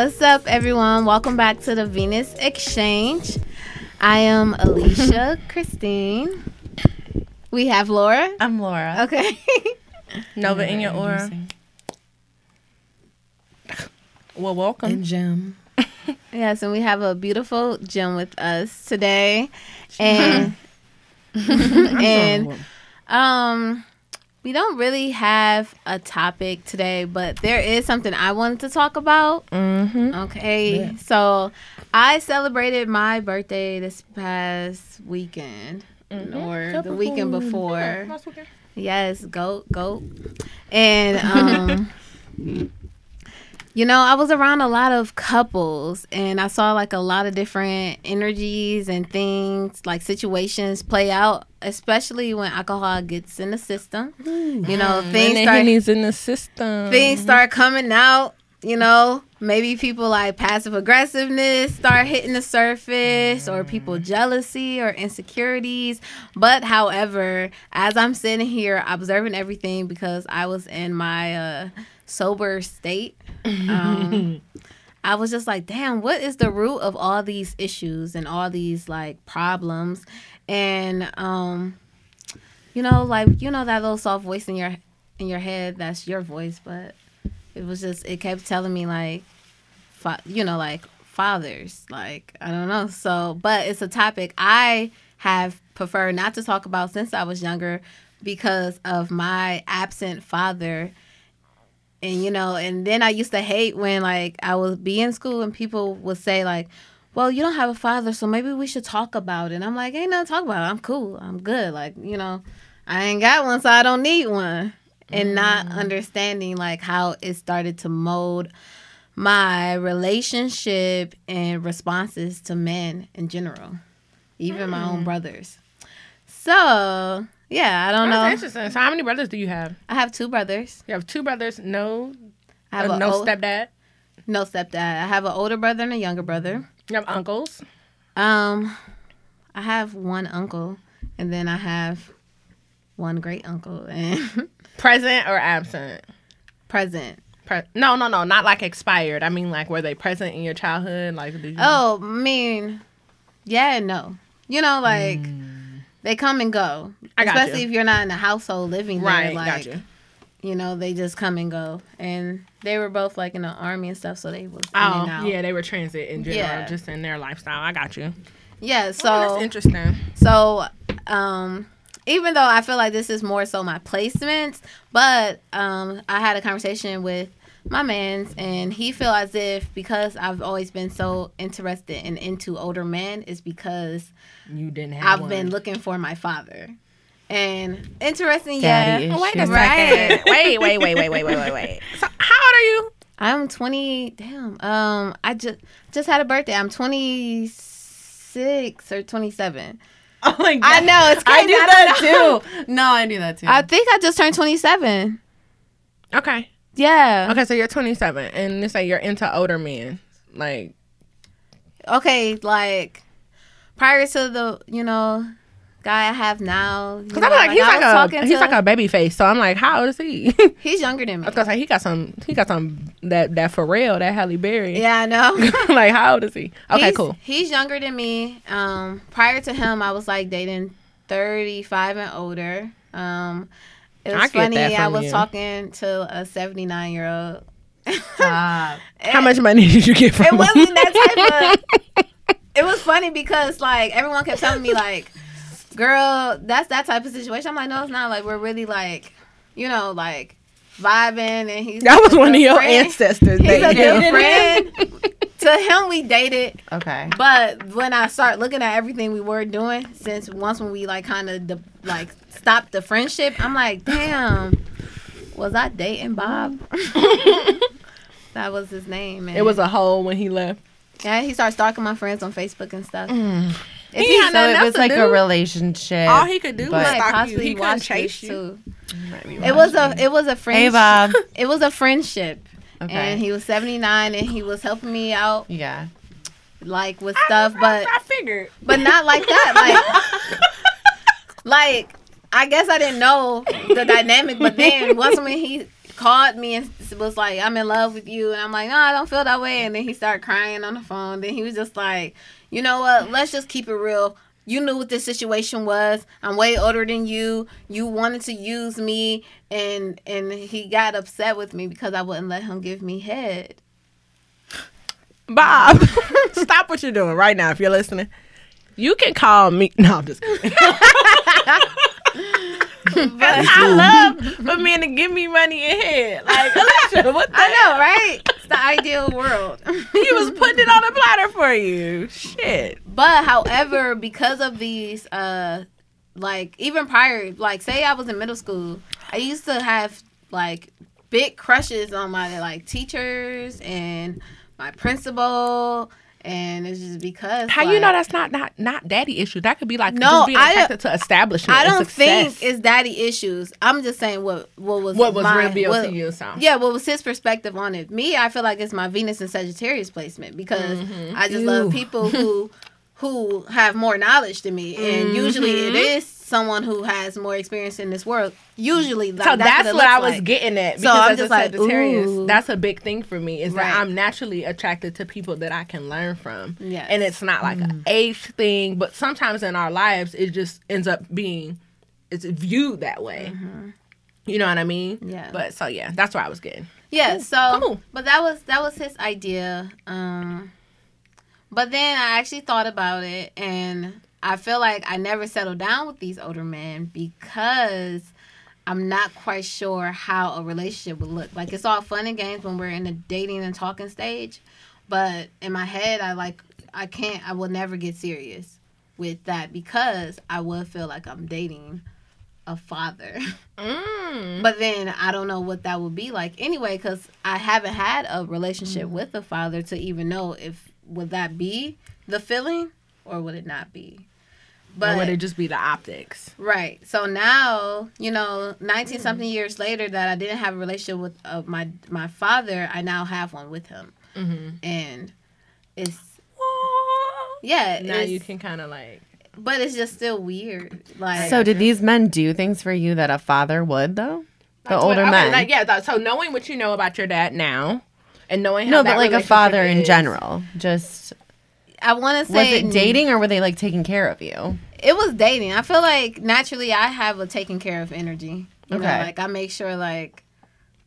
What's up, everyone? Welcome back to the Venus Exchange. I am Alicia Christine. We have Laura. I'm Laura. Okay. Nova in your aura. Well, welcome. And Gem. yes, and we have a beautiful Gem with us today. And and um we don't really have a topic today, but there is something I wanted to talk about. Mm-hmm. Okay, so I celebrated my birthday this past weekend or the weekend before. Yes, goat, goat, and um, you know, I was around a lot of couples, and I saw like a lot of different energies and things, like situations play out, especially when alcohol gets in the system. You know, things start in the system. things start coming out. You know, maybe people like passive aggressiveness start hitting the surface, or people jealousy or insecurities. But however, as I'm sitting here observing everything because I was in my uh, sober state, um, I was just like, damn, what is the root of all these issues and all these like problems? And um, you know, like you know that little soft voice in your in your head that's your voice, but it was just it kept telling me like, fa- you know, like fathers, like I don't know. So, but it's a topic I have preferred not to talk about since I was younger because of my absent father and you know and then i used to hate when like i would be in school and people would say like well you don't have a father so maybe we should talk about it. And i'm like ain't nothing to talk about. It. i'm cool. I'm good. Like you know i ain't got one so i don't need one. And not mm. understanding like how it started to mold my relationship and responses to men in general even my own mm. brothers. So yeah i don't That's know interesting. So, how many brothers do you have? i have two brothers You have two brothers. No, i have uh, a no old- stepdad. No stepdad. I have an older brother and a younger brother. You have uncles. Um, I have one uncle, and then I have one great uncle and Present or absent? present. Pre- no, no, no, not like expired. I mean, like, were they present in your childhood? Like, did you? Oh, I mean, yeah, no. You know, like they come and go. Especially you. if you're not in the household living there. right, like, got you. you know, they just come and go. And they were both like in the army and stuff, so they was Oh, yeah, they were transit in general, Yeah. just in their lifestyle. I got you. Yeah. So oh, that's interesting. So, um, even though I feel like this is more so my placements, but um, I had a conversation with my man's, and he feel as if because I've always been so interested and into older men is because You didn't have. I've one. been looking for my father. And interesting, Daddy yeah. issues. Wait a second. wait, wait, wait, wait, wait, wait, wait, wait. So, how old are you? I'm 20. Damn. Um, I just just had a birthday. I'm 26 or 27. Oh my god. I know it's I crazy. do I that don't know. too. No, I do that too. I think I just turned 27. Okay. Yeah. Okay, so you're 27, and let's say you're into older men. Like, okay, like prior to the you know guy I have now. because I'm like, he's I like a he's to- like a baby face. So I'm like, how old is he? he's younger than me. I like he got some he got some that that Pharrell that Halle Berry. Yeah, I know. like how old is he? Okay, He's- cool. He's younger than me. Um, prior to him, I was like dating thirty five and older. Um, it was I funny. I was you. talking to a seventy nine year old. Stop. How much money did you get from It wasn't that type of. It was funny because like everyone kept telling me like, "Girl, that's that type of situation." I'm like, "No, it's not. Like we're really like, you know, like vibing." And he's that was one of your friend. ancestors. He's a good friend. to him, we dated, Okay. but when I start looking at everything we were doing, since once when we like kind of de- like stopped the friendship, I'm like, "Damn, was I dating Bob?" that was his name. And It was a hole when he left. yeah, he started stalking my friends on Facebook and stuff. Mm. If He he, had So it was like do. a relationship. All he could do was might stalk you. He couldn't chase you. too. It was a it was a friendship. Hey, friendship. Bob. It was a friendship. Okay. And he was 79 and he was helping me out yeah. like with stuff, but I figured. but not like that. Like like I guess I didn't know the dynamic, but then once when he called me and was like, "I'm in love with you," and I'm like, "No, I don't feel that way." And then he started crying on the phone. Then he was just like, "You know what? Let's just keep it real." You knew what this situation was. I'm way older than you. You wanted to use me, and and he got upset with me because I wouldn't let him give me head. Bob, stop what you're doing right now if you're listening. You can call me. No, I'm just kidding. but I love for men to give me money in head. Like, Alicia, what the I know, right? It's the ideal world. He was putting it on a platter for you. Shit. But however, because of these uh like even prior like say I was in middle school, I used to have like big crushes on my like teachers and my principal and it's just because How you know that's not not not daddy issue? That could be like No, just attracted to establishment. I don't think it's daddy issues. I'm just saying what what was what was my, revealed what- to you. So Yeah, what was his perspective on it? Me, I feel like it's my Venus and Sagittarius placement because Mm-hmm. I just love people who who have more knowledge than me, and usually it Mm-hmm. is someone who has more experience in this world. Usually, like, So that's, it what, I looks was like. getting at. So Because I'm as just like, ooh. that's a big thing for me. Is Right. that I'm naturally attracted to people that I can learn from. Yes. And it's not like an age thing, but sometimes in our lives it just ends up being it's viewed that way. You know what I mean? Mm-hmm. Yeah. But so yeah, that's what I was getting. Yeah, so cool. but that was that was his idea. Um but then I actually thought about it and I feel like I never settled down with these older men because I'm not quite sure how a relationship would look. Like it's all fun and games when we're in the dating and talking stage, but in my head I like I can't I will never get serious with that because I would feel like I'm dating a father. Mm. But then I don't know what that would be like anyway, because I haven't had a relationship Mm. with a father to even know if would that be the feeling or would it not be. But But would it just be the optics? right, so now you know, nineteen Mm. something years later, that I didn't have a relationship with uh, my my father, I now have one with him, Mm-hmm. and it's yeah, Now it's- you can kind of like but it's just still weird. Like So did these men do things for you that a father would though? The Like, older okay, men. Like, yeah, so knowing what you know about your dad now, and knowing how no, that but like a relationship father in general. Just I want to say. was it dating or were they like taking care of you? It was dating. I feel like naturally I have a taking care of energy. You know, Okay. like I make sure like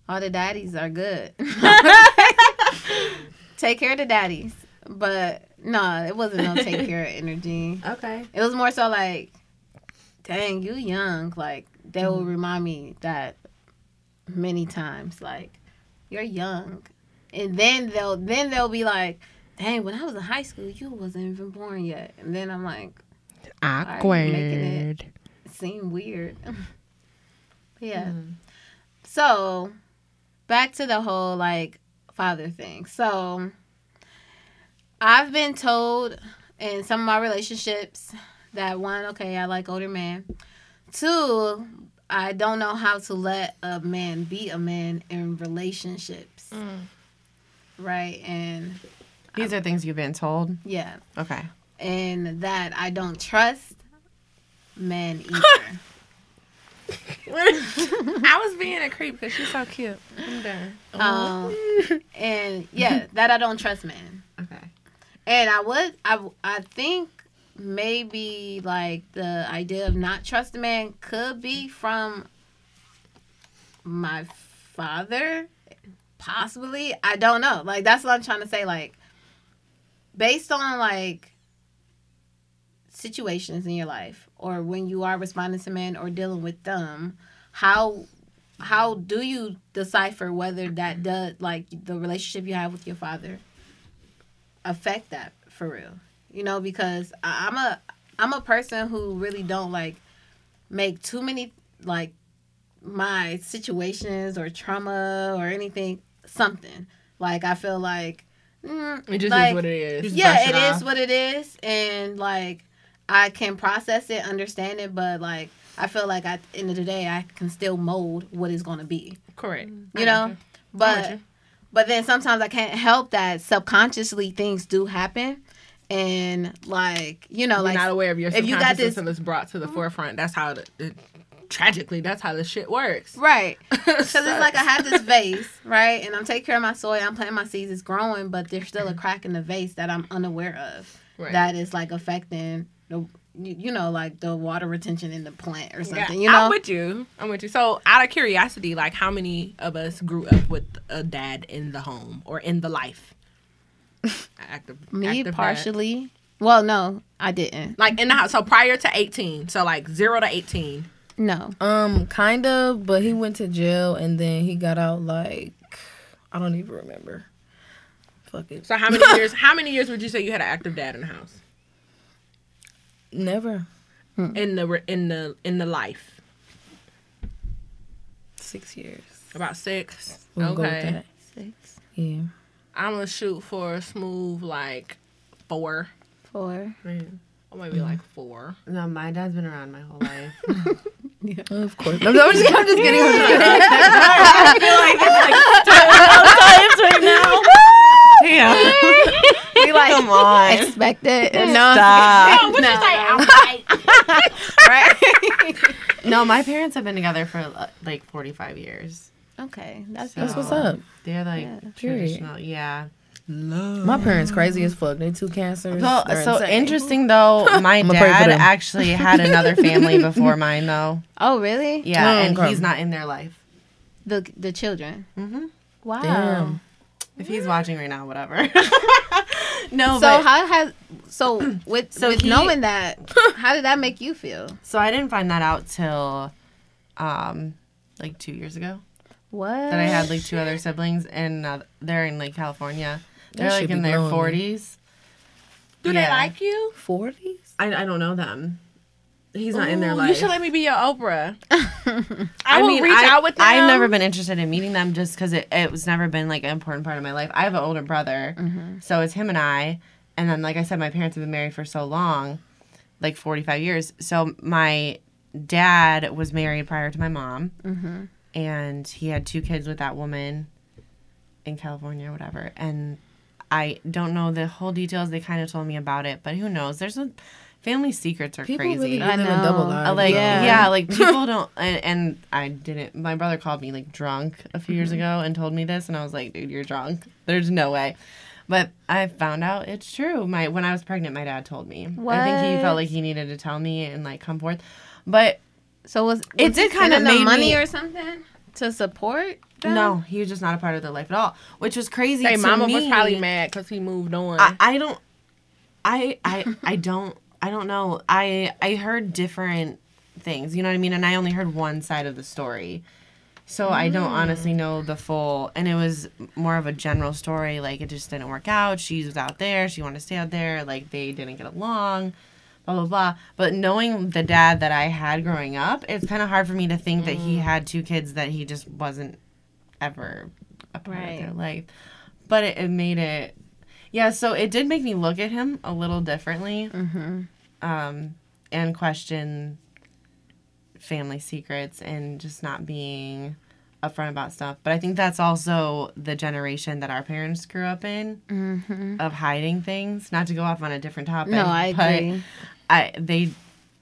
all the daddies are good. take care of the daddies. But no, it wasn't no take care of energy. Okay. It was more so like, dang, you young. Like they will mm. remind me that many times. Like, you're young. And then they'll then they'll be like, dang, when I was in high school, you wasn't even born yet. And then I'm like, Awkward. making it seem weird. But yeah. Mm-hmm. So back to the whole like father thing. So I've been told in some of my relationships that one, okay, I like older men. Two, I don't know how to let a man be a man in relationships. Mm. Right? And These are things you've been told. yeah. Okay. And that I don't trust men either. I was being a creep because she's so cute. I'm done. um, and yeah, that I don't trust men. Okay. And I would, I, I think maybe like the idea of not trusting man could be from my father, possibly. I don't know. Like that's what I'm trying to say. Like based on like situations in your life or when you are responding to men or dealing with them, how how do you decipher whether that mm-hmm. does like the relationship you have with your father affect that for real? You know because i'm a i'm a person who really don't like make too many like my situations or trauma or anything something. Like i feel like mm, It just like, is what it is. Yeah it it is off. what it is and like i can process it understand it but like i feel like at the end of the day i can still mold what it's going to be Correct. you know but you. but then sometimes i can't help that subconsciously things do happen and like you know You're like not aware of your if you got subconscious this- until it's brought to the forefront. That's how it, it tragically, that's how this shit works. Right. Because it's like I have this vase, right? And I'm taking care of my soil. I'm planting my seeds. It's growing, but there's still a crack in the vase that I'm unaware of. Right. That is like affecting the, you, know, like the water retention in the plant or Yeah, something. You know. I'm with you. I'm with you. So, out of curiosity, like, how many of us grew up with a dad in the home or in the life? Active, Me active dad. partially. Well, no, I didn't. Like in the house. So prior to 18. So like zero to 18. No. Um, kind of, but he went to jail and then he got out like I don't even remember. Fuck it. So how many years? How many years would you say you had an active dad in the house? Never. In the in the in the life. Six years. About six. We'll go okay. that. Six, Yeah. I'm gonna shoot for a smooth like four. four. Or maybe like four. No, my dad's been around my whole life. Of course. I'm, I'm just, I'm just kidding. I'm just kidding. Damn. We like Come on. expect it. No. Stop. what no. you say? I'm right. right. No, my parents have been together for uh, like 45 years. okay. That's, That's what's So, up. They're like Yeah. Period. traditional. Yeah. My parents crazy as fuck. They two cancers. So, so insane. interesting though. My I'ma pray for dad actually had another family before mine though. Oh, really? Yeah, Oh, and okay. he's not in their life. The the children. Mhm. Wow. Damn. If he's watching right now, whatever. no, So but how has so with So with he- knowing that, how did that make you feel? so I didn't find that out till, um, like two years ago. What? That I had like two other siblings, and uh, they're in like California. They're That like in their forties. Do they like you? Forties? I, I don't know them. He's not in their Ooh, life. You should let me be your Oprah. I, will reach I, out with them. I've never been interested in meeting them just because it, it was never been like an important part of my life. I have an older brother, mm-hmm. so it's him and I. And then, like I said, my parents have been married for so long, like 45 years. So my dad was married prior to my mom, mm-hmm. and he had two kids with that woman in California or whatever. And I don't know the whole details. They kind of told me about it, but who knows? There's a family secrets are People crazy. really I live in double know. lives. Like Yeah. yeah. like people don't and, and i didn't my brother called me like drunk a few years mm-hmm. ago and told me this and i was like dude you're drunk there's no way but i found out it's true my when i was pregnant my dad told me What? i think he felt like he needed to tell me and like come forth but So was, was It did kinda sending them made money me- or something to support? No he was just not a part of their life at all which was crazy Hey, mama me. was probably mad because he moved on. I, I don't I I I don't I don't know. I I heard different things, you know what I mean? And I only heard one side of the story. So I don't mm. honestly know the full and it was more of a general story like it just didn't work out. She was out there, she wanted to stay out there, like they didn't get along. Blah blah blah. But knowing the dad that I had growing up, it's kind of hard for me to think that he mm. had two kids that he just wasn't ever a part Right. of their life. But it, it made it yeah, so it did make me look at him a little differently, um, and question family secrets and just not being upfront about stuff. But I think that's also the generation that our parents grew up in of hiding things. Not to go off on a different topic. No, I agree. I they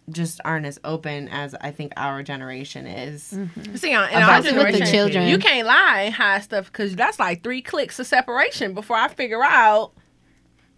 just aren't as open as I think our generation is. Mm-hmm. See, on, in About our with the children. you can't lie and hide stuff because that's like three clicks of separation before I figure out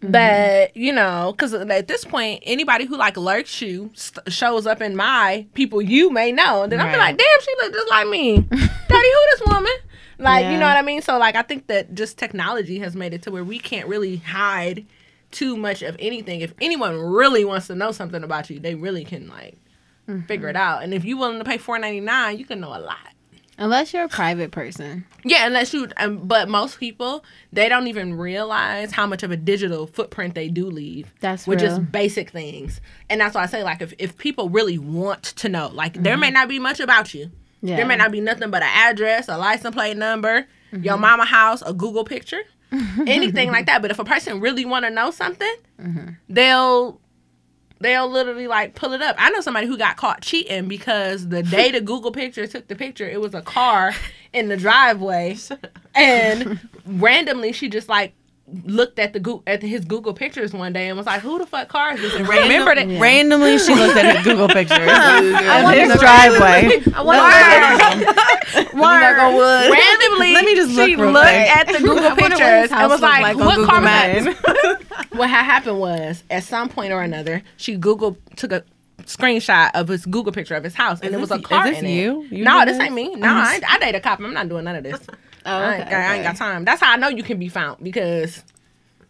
mm-hmm. that you know. Because at this point, anybody who like lurks you st- shows up in my people you may know. And then I'm Right. like, damn, she look just like me. Daddy, who this woman? Like, you know what I mean? So like, I think that just technology has made it to where we can't really hide too much of anything. If anyone really wants to know something about you, they really can like mm-hmm. figure it out. And if you're willing to pay four ninety nine, you can know a lot. Unless you're a private person. Yeah, unless you. Um, but most people they don't even realize how much of a digital footprint they do leave. That's with real. just basic things, and that's why I say like if if people really want to know, like there may mm-hmm. not be much about you. Yeah. There may not be nothing but an address, a license plate number, your mm-hmm. mama house, a Google picture, anything like that. But if a person really want to know something, they'll they'll literally like pull it up. I know somebody who got caught cheating because the day the Google picture took the picture, it was a car in the driveway, and randomly she just like looked at the Goo- at his Google pictures one day and was like, "Who the fuck car is this?" And remembered it. Yeah. Randomly, she looked at his Google pictures of his driveway. I wonder Word. knock on wood. Randomly, Let me just look she looked quick. at the Google what his pictures and was look like, like "What Google car was what had happened was, at some point or another, she Google took a screenshot of his Google picture of his house, and Is it was this- a car is this in you? it. You no, this this? ain't me. No, I, I date a cop. I'm not doing none of this. Oh, I, ain't, okay, I ain't got time. That's how I know you can be found because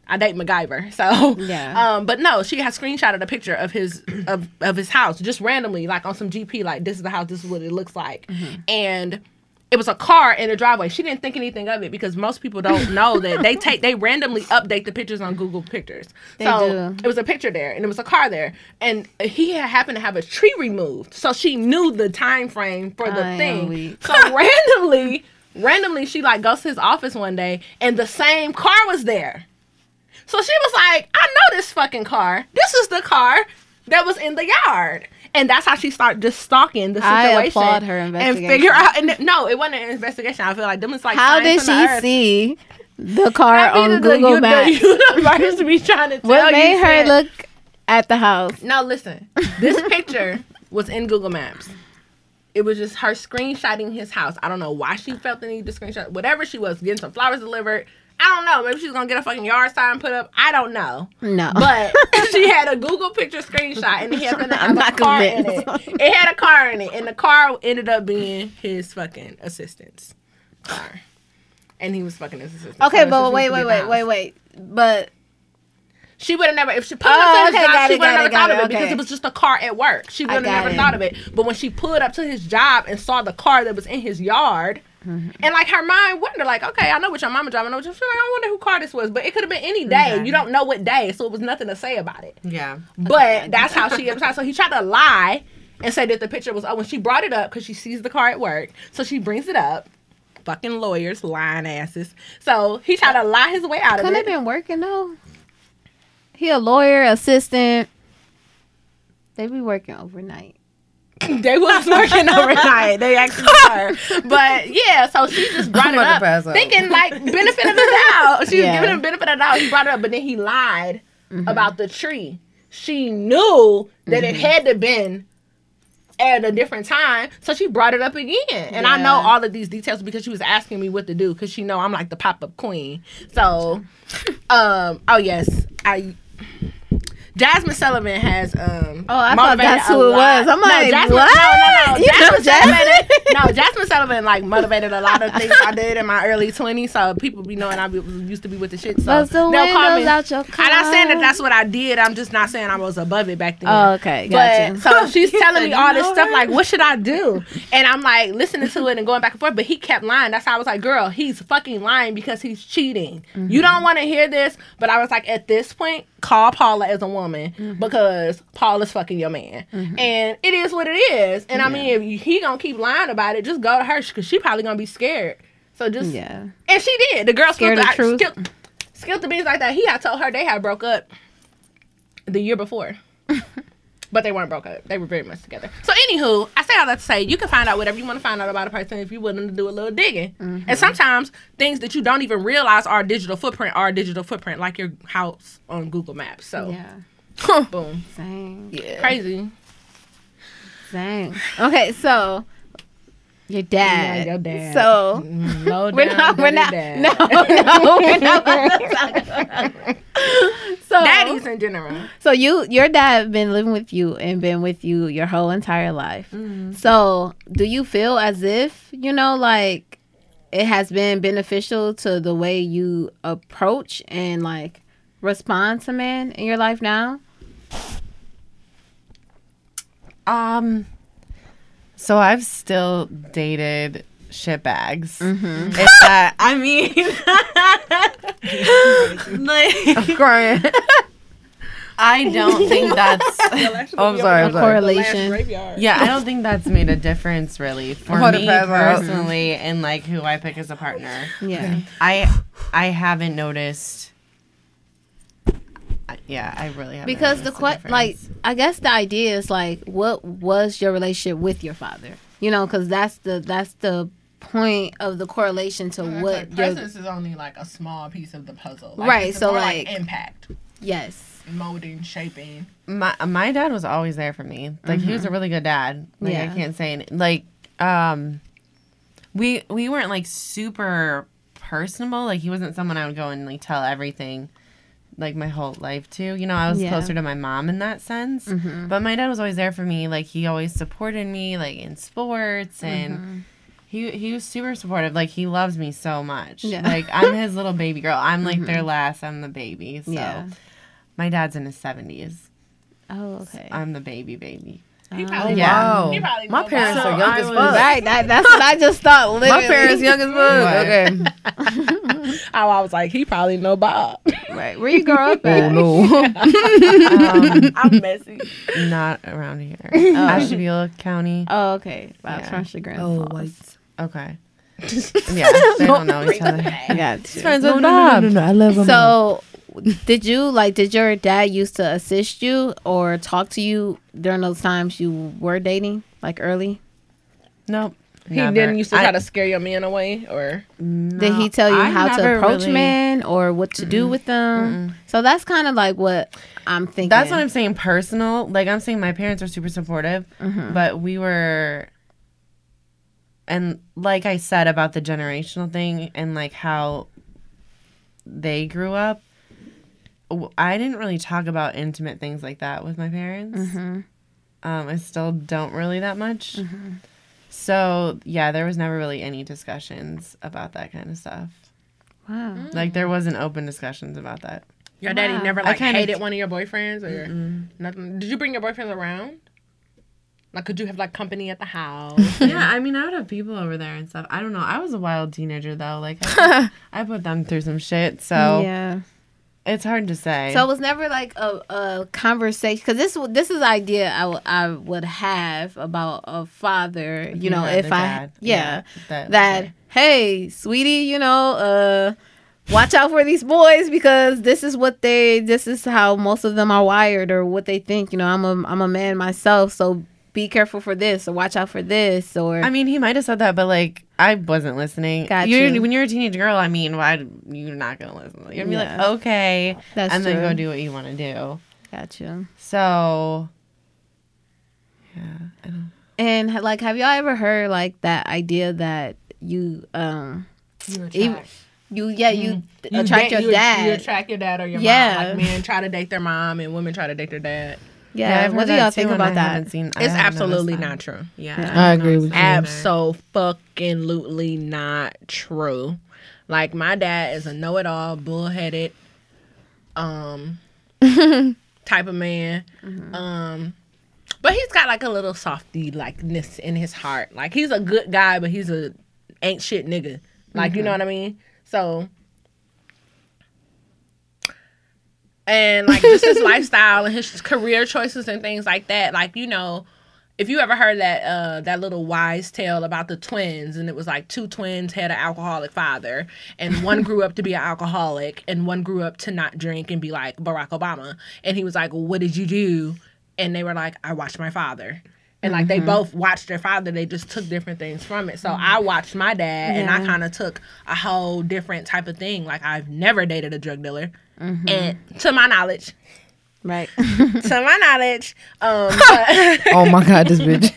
I date MacGyver. So Yeah. Um, but no, she had screenshotted a picture of his of of his house just randomly, like on some GP, like this is the house, this is what it looks like, Mm-hmm. and. It was a car in the driveway. She didn't think anything of it because most people don't know that they take they randomly update the pictures on Google Pictures. They so do. it was a picture there, and it was a car there, and he had happened to have a tree removed, so she knew the time frame for the I thing. So randomly, randomly, she like goes to his office one day, and the same car was there. So she was like, "I know this fucking car. This is the car that was in the yard." And that's how she started just stalking the situation. I applaud her investigation. and figure out. And no, it wasn't an investigation. I feel like them was like How did she see the car I mean, on the- Google the, Maps? The universe be trying to tell What made you her shit. look at the house? Now listen. This picture was in Google Maps. It was just her screenshotting his house. I don't know why she felt the need to screenshot. Whatever she was, getting some flowers delivered. I don't know. Maybe she's gonna get a fucking yard sign put up. I don't know. No. But she had a Google picture screenshot, and he happened to have I'm a car in it. It had a car in it, and the car ended up being his fucking assistant's car. And he was fucking his assistant. okay, So but wait, wait, wait, wait, wait. But She would have never, if she put Oh, up to his okay, job, she would have got never it, thought of it, it because okay. it was just a car at work. She would have got never it. thought of it. But when she pulled up to his job and saw the car that was in his yard, Mm-hmm. and like her mind wondered, like, okay, I know what your mama driving. I know what your, I wonder who car this was, but it could have been any day. Okay. You don't know what day, so it was nothing to say about it. Yeah. But that's how she So he tried to lie and say that the picture was. Oh, when she brought it up because she sees the car at work, so she brings it up. Fucking lawyers, lying asses. So he tried to lie his way out of couldn't it. have been working though. He a lawyer, assistant. They be working overnight. they was working overnight. They actually were. But yeah, so she just brought it up, thinking like benefit of the doubt. She was giving him benefit of the doubt. He brought it up, but then he lied Mm-hmm. about the tree. She knew that it had to been at a different time, so she brought it up again. And I know all of these details because she was asking me what to do because she know I'm like the pop up queen. So, um, oh yes, I. Jazmine Sullivan has um. Oh, I thought that's who it lot. was. I'm No, like, Jazmine, what? No, no, no. You Jazmine Jazmine? Sullivan. no, Jazmine Sullivan like motivated a lot of things I did in my early 20s. So people be knowing I be, used to be with the shit. So the they'll call me. out your car. I'm not saying that that's what I did. I'm just not saying I was above it back then. Oh, okay, gotcha. But so she's telling me all this stuff her? like, what should I do? And I'm like listening to it and going back and forth. But he kept lying. That's how I was like, girl, he's fucking lying because he's cheating. You don't want to hear this, but I was like, at this point, call Paula as a woman mm-hmm. because Paula's fucking your man, mm-hmm. and it is what it is. And I mean, if he gonna keep lying about it, just go to her because she probably gonna be scared. So just yeah. and she did. The girl Scared of the, truth? skilled, skilled the beans like that. He had told her they had broke up the year before. but they weren't broke up. They were very much together. So anywho, I say all that to say you can find out whatever you want to find out about a person if you're willing to do a little digging. Mm-hmm. And sometimes things that you don't even realize are a digital footprint are a digital footprint, like your house on Google Maps. So Yeah. boom. Same. Yeah. Crazy. Same. Okay, so your dad. Yeah, your dad. So Mm, Low we're not. We're not. dad. No, no, we're not. about about- so Daddies in general. So you, your dad, been living with you and been with you your whole entire life. Mm-hmm. So do you feel as if you know, like it has been beneficial to the way you approach and like respond to men in your life now? Um, so I've still dated shitbags. Mm-hmm. If that, I mean, like, Crying. I don't think that's. Oh, I'm sorry. I'm sorry. Correlation. Yeah, I don't think that's made a difference really for about me personally, and like who I pick as a partner. Yeah. I I haven't noticed. I- Yeah, I really haven't. Because the noticed a like. I guess the idea is like what was your relationship with your father? You know, cuz that's the that's the point of the correlation to Like, what your presence is only like a small piece of the puzzle. Right, it's so, more like- impact, yes. molding, shaping. my my dad was always there for me. Like he was a really good dad. Like I can't say any, like um we we weren't like super personable. Like he wasn't someone I would go and like tell everything like my whole life to. You know, I was Yeah. closer to my mom in that sense. Mm-hmm. But my dad was always there for me. Like he always supported me like in sports and mm-hmm. he he was super supportive. Like he loves me so much. Yeah. Like I'm his little baby girl. I'm like their mm-hmm. last. I'm the baby. So Yeah. my dad's in his 70s. Oh, okay. I'm the baby baby. He Oh, probably, yeah. Wow. he probably My parents about- are young I as was- fuck. Right, that, that's what I just thought. Literally. My parents young as fuck. Okay. Oh, I was like, he probably know Bob. Right, where you grow up at? Oh no. um, I'm messy. not around here. Ashtabula County. Oh, okay. Wow, Yeah. from Chagrin Oh, Falls. Okay. Yeah, they don't know each other. I got you. Friends No, with no, no, Bob. no, no, no. I love them. So, did you like? Did your dad used to assist you or talk to you during those times you were dating, like early? Nope. He never. didn't used to try I- to scare your man away, or Did he tell you I how to approach really- men or what to do with them? So that's kind of like what I'm thinking. That's what I'm saying. Personal, like I'm saying, my parents are super supportive, Mm-hmm. but we were, and like I said about the generational thing and like how they grew up. W- I didn't really talk about intimate things like that with my parents. Mm-hmm. Um, I still don't really that much. So yeah, there was never really any discussions about that kind of stuff. Wow. Like there wasn't open discussions about that. your daddy Wow. never I like kinda- hated one of your boyfriends, or nothing. Did you bring your boyfriends around? Like, could you have like company at the house? Yeah, I mean, I would have people over there and stuff. I don't know. I was a wild teenager though. Like, I, I put them through some shit, so yeah. It's hard to say. So it was never like a, a conversation because this this is the idea I, w- I would have about a father. You know, if I dad. yeah, that, that hey sweetie, you know, uh, watch out for these boys because this is what they this is how most of them are wired or what they think. You know, I'm a I'm a man myself, so be careful for this or watch out for this or I mean, he might have said that, but like, I wasn't listening. Got you're, you. When you're a teenage girl, I mean, why you're not gonna listen? You're gonna be Yeah. like, okay, that's and true. then go do what you want to do. Gotcha. So, yeah, I don't. And like, have y'all ever heard like that idea that you um you attract. Even- you yeah you, You attract date- your you, dad? You attract your dad or your Yeah. mom. Like men try to date their mom and women try to date their dad. Yeah. I've what do y'all think about that? Seen, It's absolutely not true. Yeah, Yeah. I I agree with you. Absolutely not true. Like my dad is a know-it-all, bullheaded, um, type of man. Um, but he's got like a little softy likeness in his heart. Like he's a good guy, but he's a ain't shit nigga. Like you know what I mean? So. And like just his lifestyle and his career choices and things like that. Like, you know, if you ever heard that uh that little wise tale about the twins and it was like two twins had an alcoholic father and one grew up to be an alcoholic and one grew up to not drink and be like Barack Obama. And he was like what did you do? And they were like I watched my father. And like they both watched their father. They just took different things from it. So I watched my dad and I kind of took a whole different type of thing. Like I've never dated a drug dealer Mm-hmm. and to my knowledge right. to my knowledge um Oh my god, this bitch.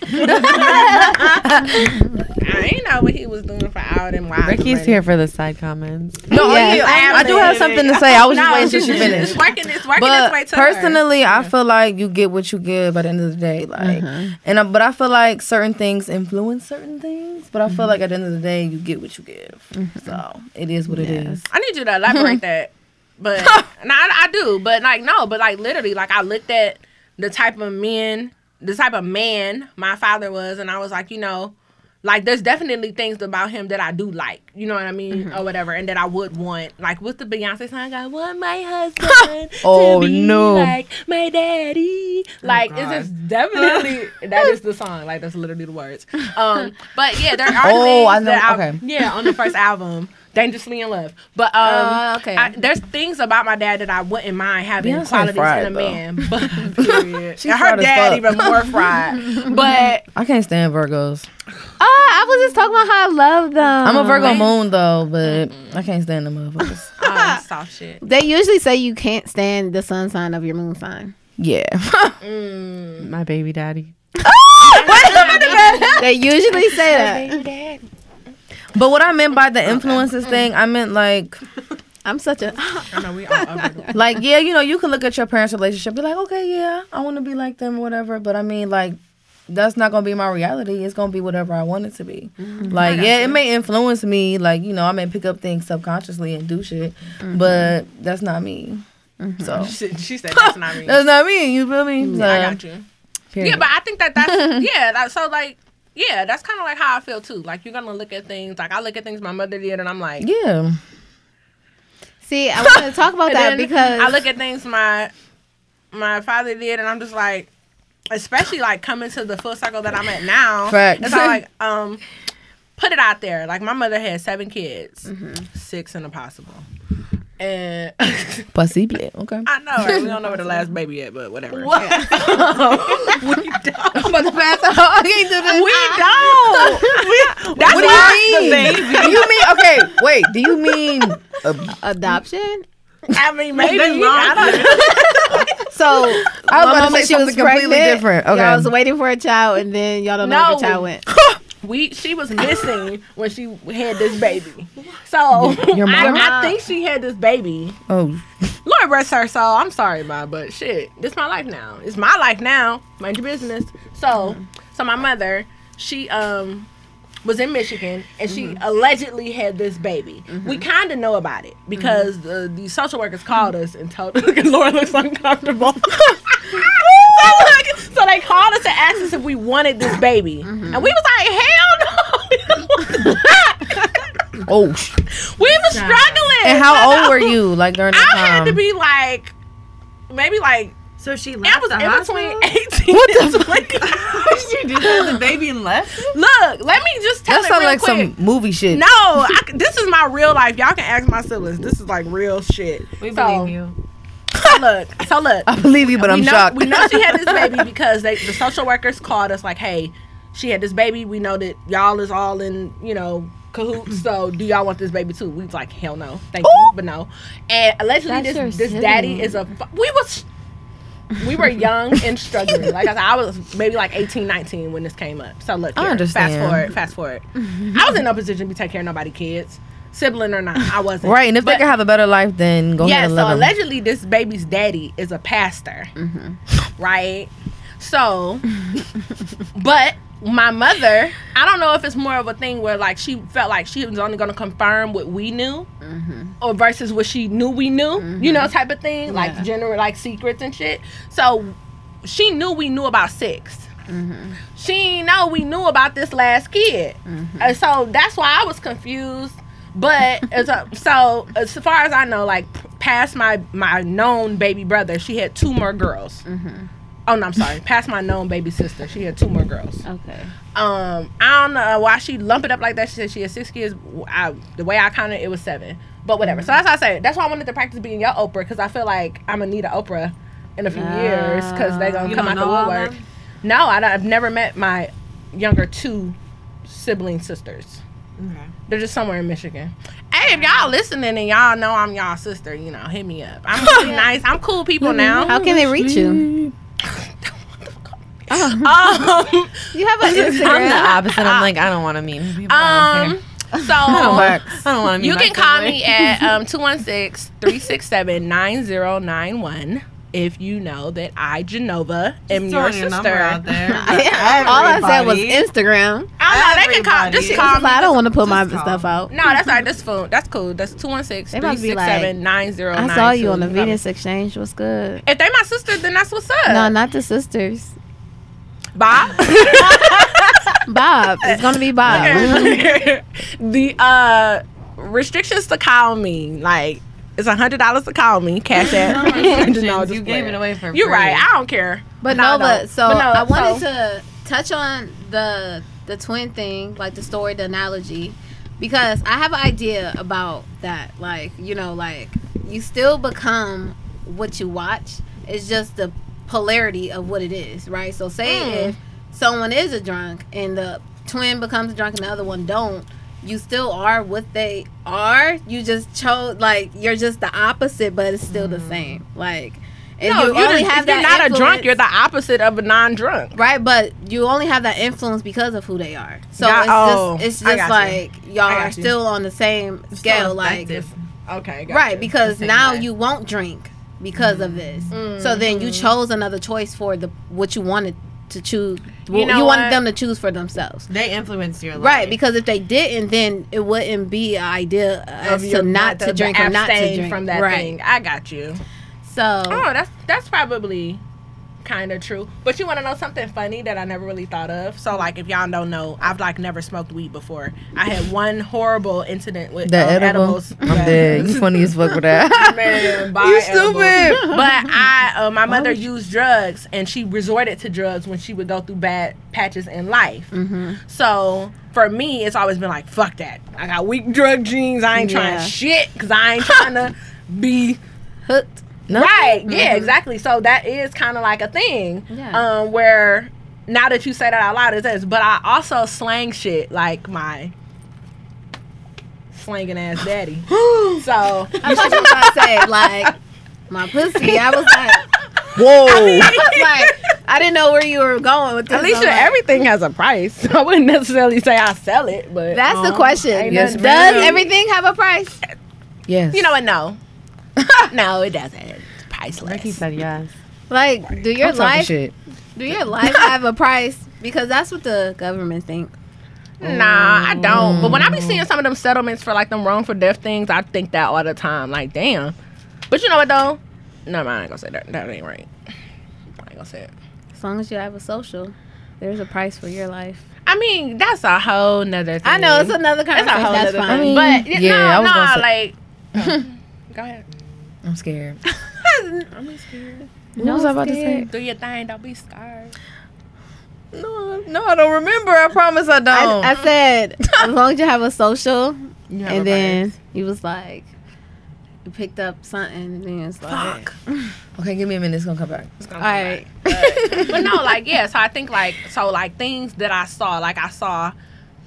I ain't know what he was doing for out and wild. Ricky's here for the side comments. No, Yes, I, I do have something to say. I was just waiting until she It's finished. working. It's working But its way to her. personally, I feel like you get what you give by the end of the day. Like, uh-huh. and I, but I feel like certain things influence certain things. But I feel mm-hmm. like at the end of the day, you get what you give. Mm-hmm. So it is what it is. I need you to elaborate that. But no, I, I do. But like no. But like literally, like I looked at the type of men, the type of man my father was, and I was like, you know. Like there's definitely things about him that I do like, you know what I mean, or whatever, and that I would want. Like with the Beyonce song, I want my husband Oh, to be no. like my daddy. Like God. it's just definitely that is the song. Like that's literally the words. Um, but yeah, there are Oh, things I know- that I, okay. yeah on the first album, Dangerously in Love. But um, Uh, okay. I, there's things about my dad that I wouldn't mind having Beyonce qualities fried, in a though. man. But period. She's and her fried as dad fuck. even more fried. But I can't stand Virgos. Uh, I was just talking about how I love them. I'm a Virgo moon though, but I can't stand the motherfuckers. Oh, soft shit. They usually say you can't stand the sun sign of your moon sign. Yeah. My baby daddy. They usually say that. But what I meant by the influences mm. thing, I meant like I'm such a. I know we all like yeah, you know, you can look at your parents' relationship, be like, okay, yeah, I want to be like them whatever. But I mean, like, that's not gonna be my reality. It's gonna be whatever I want it to be. Mm-hmm. Like, yeah, it may influence me. Like, you know, I may pick up things subconsciously and do shit, mm-hmm. but that's not me. Mm-hmm. So She, she said that's not me. that's not me. You feel me? So, I got you. period. Yeah, but I think that that's yeah. That, so like yeah, that's kind of like how I feel too. Like you're gonna look at things like I look at things my mother did, and I'm like, yeah, See, I want to talk about that because I look at things my my father did, and I'm just like, especially like coming to the full cycle that I'm at now. Facts. It's all like um, put it out there. Like my mother had seven kids, Mm-hmm. six and a possible, and possible. Okay. I know right? we don't know where the last baby yet, but whatever. What? we don't. I'm about to pass out. I can't do this. We don't. We, that's What do why you mean? Do you mean okay? Wait. Do you mean uh, Adoption. I mean, maybe. Nothing wrong I don't So I was my about to say she was something completely pregnant. different. Okay. Y'all was waiting for a child, and then y'all don't know where the child went. we she was missing when she had this baby. So Your I, mom? I think she had this baby. oh, Lord rest her soul. I'm sorry, ma, but shit, this my life now. It's my life now. Mind your business. So, so my mother, she um was in Michigan and she mm-hmm. allegedly had this baby. We mm-hmm. kind of know about it because mm-hmm. the, the social workers called us and told us. Look Laura looks uncomfortable. so, look, so they called us and asked us if we wanted this baby, mm-hmm. and we was like, hell no. we don't want that. oh. we were struggling. And how old were you? Like during that I had to be like, maybe like So she left. I was the in hospital? between 18 and 20. she just had the baby and left? Look, let me just tell that it sounds real like quick. some movie shit. No, I c this is my real life. Y'all can ask my siblings. This is like real shit. We So- believe you. So look, so look. I believe you, but I'm we know, shocked. We know she had this baby because they, the social workers called us like, hey, she had this baby. We know that y'all is all in, you know, cahoots. So do y'all want this baby too? We was like, hell no, thank you, but no. And allegedly, That's your this this daddy is a. We was. We were young and struggling. Like I said, I was maybe like 18, 19 when this came up. So look, I understand. Fast forward, fast forward. I was in no position to be taking care of nobody kids, sibling or not. I wasn't. right, and if they But- can have a better life, then go yeah, ahead and so allegedly this baby's daddy is a pastor, mm-hmm. right? So, but my mother, I don't know if it's more of a thing where like she felt like she was only going to confirm what we knew, mm-hmm. or versus what she knew we knew, you know, mm-hmm. type of thing, like Yeah. general like secrets and shit. So she knew we knew about 6 She didn't know we knew about this last kid, and so that's why I was confused. But as a, so as far as I know, like past my my known baby brother, she had two more girls. Oh no, I'm sorry. Past my known baby sister, she had two more girls. Okay. Um, I don't know why she lump it up like that. She said she had six kids. I, the way I counted, it was seven. But whatever. So that's why I say that's why I wanted to practice being your Oprah because I feel like I'm gonna need an Oprah in a few years because they're gonna come out don't the woodwork. No, I I've never met my younger two sibling sisters. Okay. They're just somewhere in Michigan. Hey, if y'all listening and y'all know I'm y'all sister, you know, hit me up. I'm really nice. I'm cool people now. How can they reach you? Um, You have an Instagram. I'm the opposite. I'm like, I don't want to meet people. Um, so I don't want to meet You You can call me at um 216-367-9091 if you know that I, Genova, am your Throwing your sister. out there. All I said was Instagram. I know they can call. Just call me. I don't want to put my call stuff out. No, that's all right. That's phone. That's cool. That's 216-367-9092. I saw you on the Venus Exchange. What's good? If they my sister, then that's what's up. No, not the sisters. Bob. Bob. It's gonna be Bob. the uh restrictions to call me like it's a hundred dollars to call me cash app. No, you gave it away for. You're right i don't care But No, but so But no, I wanted to touch on the the twin thing, like the story, the analogy, because I have an idea about that. Like you know, like you still become what you watch. It's just the polarity of what it is, right? So say Mm. if someone is a drunk and the twin becomes drunk and the other one don't, you still are what they are. You just chose like you're just the opposite, but it's still the mm. same. Like, and No, you you're, only have if you're that not a drunk, you're the opposite of a non-drunk. Right, but you only have that influence because of who they are. So it's oh, just it's just oh, you. like y'all are you. still on the same scale. Like. Okay, right, you. because now way. you won't drink because of mm. this. So then you mm. chose another choice for the what you wanted to choose. You You, know wanted what? them to choose for themselves. They influence your life. Right, because if they didn't, then it wouldn't be an idea as to not the- to drink or not to drink. from that right. thing. I got you. So Oh, that's that's probably kind of true. But you want to know something funny that I never really thought of? So like, if y'all don't know, I've like never smoked weed before. I had one horrible incident with The um, edible. edibles. I'm dead. You funny as fuck with that. Man, You edibles. stupid. But I, uh, my mother used drugs, and she resorted to drugs when she would go through bad patches in life. Mm-hmm. So for me, it's always been like, fuck that. I got weak drug genes. I ain't Yeah. trying shit because I ain't trying to be hooked. Right. Yeah, exactly. So that is kind of like a thing. Mm-hmm. Yeah. Um, where now that you say that out loud, it says, but I also slang shit like my slanging ass daddy. so I thought you was gonna say like my pussy. I was like, Whoa. I was like, I didn't know where you were going with this. At least I'm like, everything has a price. I wouldn't necessarily say I sell it, but That's the question. Yes, Does real. everything have a price? yes. you know what? No, no, it doesn't. It's priceless. Ricky said yes. Like, do your I'm life shit. do your life have a price? Because that's what the government think. Nah, I don't. But when I be seeing mm. some of them settlements for like them wrongful death things, I think that all the time. Like, damn. But you know what though? No, I ain't gonna say that. That ain't right. I ain't gonna say it. As long as you have a social, there's a price for your life. I mean, that's a whole nother thing. I know it's another That's a conversation. whole That's nother fine. thing. I mean, but yeah, no, I was no, gonna like. Go ahead. I'm scared. I'm scared. What was I about to say? Do your thing. Don't be scared. No, no, I don't remember. I promise I I, don't. I said as long as you have a social, You have a and then price. he was like, you picked up something, and then it's like, okay, give me a minute. It's gonna come back. It's gonna come right, back. but no, like yeah. So I think like so like things that I saw, like I saw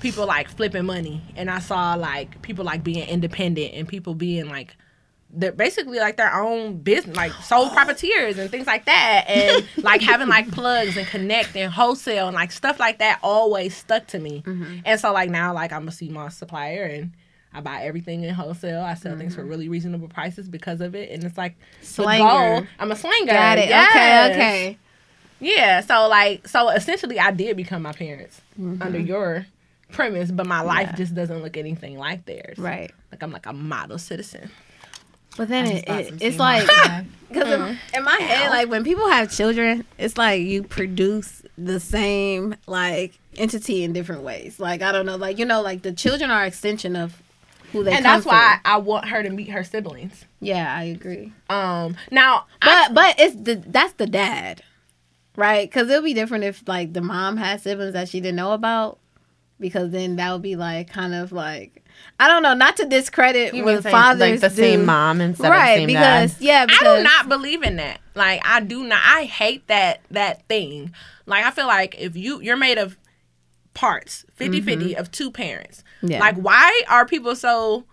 people like flipping money, and I saw like people like being independent, and people being like they're basically like their own business, like sole proprietors and things like that, and like having like plugs and connect and wholesale and like stuff like that always stuck to me. Mm-hmm. And so like now like I'm a CMOS supplier and. I buy everything in wholesale. I sell things for mm-hmm. really reasonable prices because of it, and it's like the goal. I'm a slinger. got it. Yes. Okay, okay. Yeah, so like so essentially I did become my parents mm-hmm. under your premise, but my life Yeah. just doesn't look anything like theirs. Right. Like I'm like a model citizen. But then it, it it's like today. because in, in my head, like when people have children, it's like you produce the same like entity in different ways. Like I don't know, like you know, like the children are extension of who they and come that's why from. I want her to meet her siblings. Yeah, I agree. Um now I, But but it's the that's the dad, right? Because it'll be different if like the mom has siblings that she didn't know about, because then that would be like kind of like I don't know, not to discredit You what saying, fathers like the do. same mom and instead right? of same because dad? yeah, because I do not believe in that. Like I do not I hate that that thing. Like I feel like if you you're made of parts 50-50 of two parents. Mm-hmm. Yeah. Like why are people so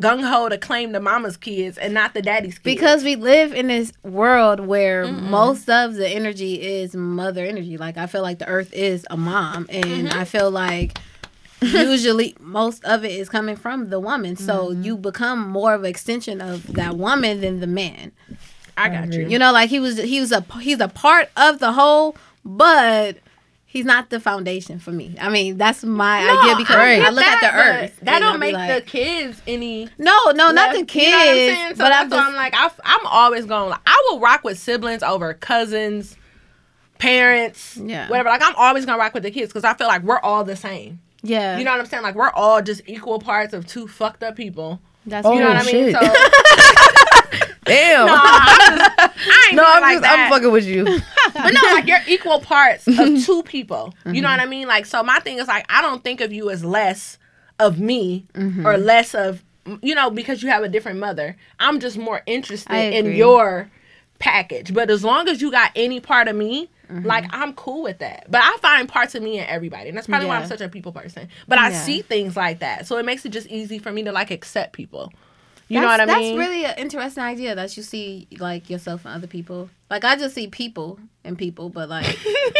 gung ho to claim the mama's kids and not the daddy's kids? because we live in this world where most of the energy is mother energy. Like I feel like the earth is a mom, and mm-hmm. I feel like usually most of it is coming from the woman. So mm-hmm. you become more of an extension of that woman than the man. I got you. You know, like he was he was a he's a part of the whole, but. He's not the foundation for me. I mean, that's my idea because I I, look at the earth. That I'll don't make like, the kids any. no, no, not the kids. You know what I'm saying? So but that's I'm why I'm like, I, I'm always going. Like, I will rock with siblings over cousins, parents, Yeah. whatever. Like I'm always gonna rock with the kids because I feel like we're all the same. yeah. You know what I'm saying? Like we're all just equal parts of two fucked up people. That's Oh, You know what I oh, mean? shit. So Damn. no, I'm, just, I ain't no, I'm like just that. I'm fucking with you. But no, like you're equal parts of two people. You know what I mm-hmm. mean? Like, so my thing is like, I don't think of you as less of me or mm-hmm. less of, you know, because you have a different mother. I'm just more interested in your package. But as long as you got any part of me, Like I'm cool with that. But I find parts of me in everybody. And that's probably why I'm such a people person. But I Yeah. see things like that. So it makes it just easy for me to like accept people. You know what I mean? That's really an interesting idea that you see like yourself and other people. Like I just see people and people, but like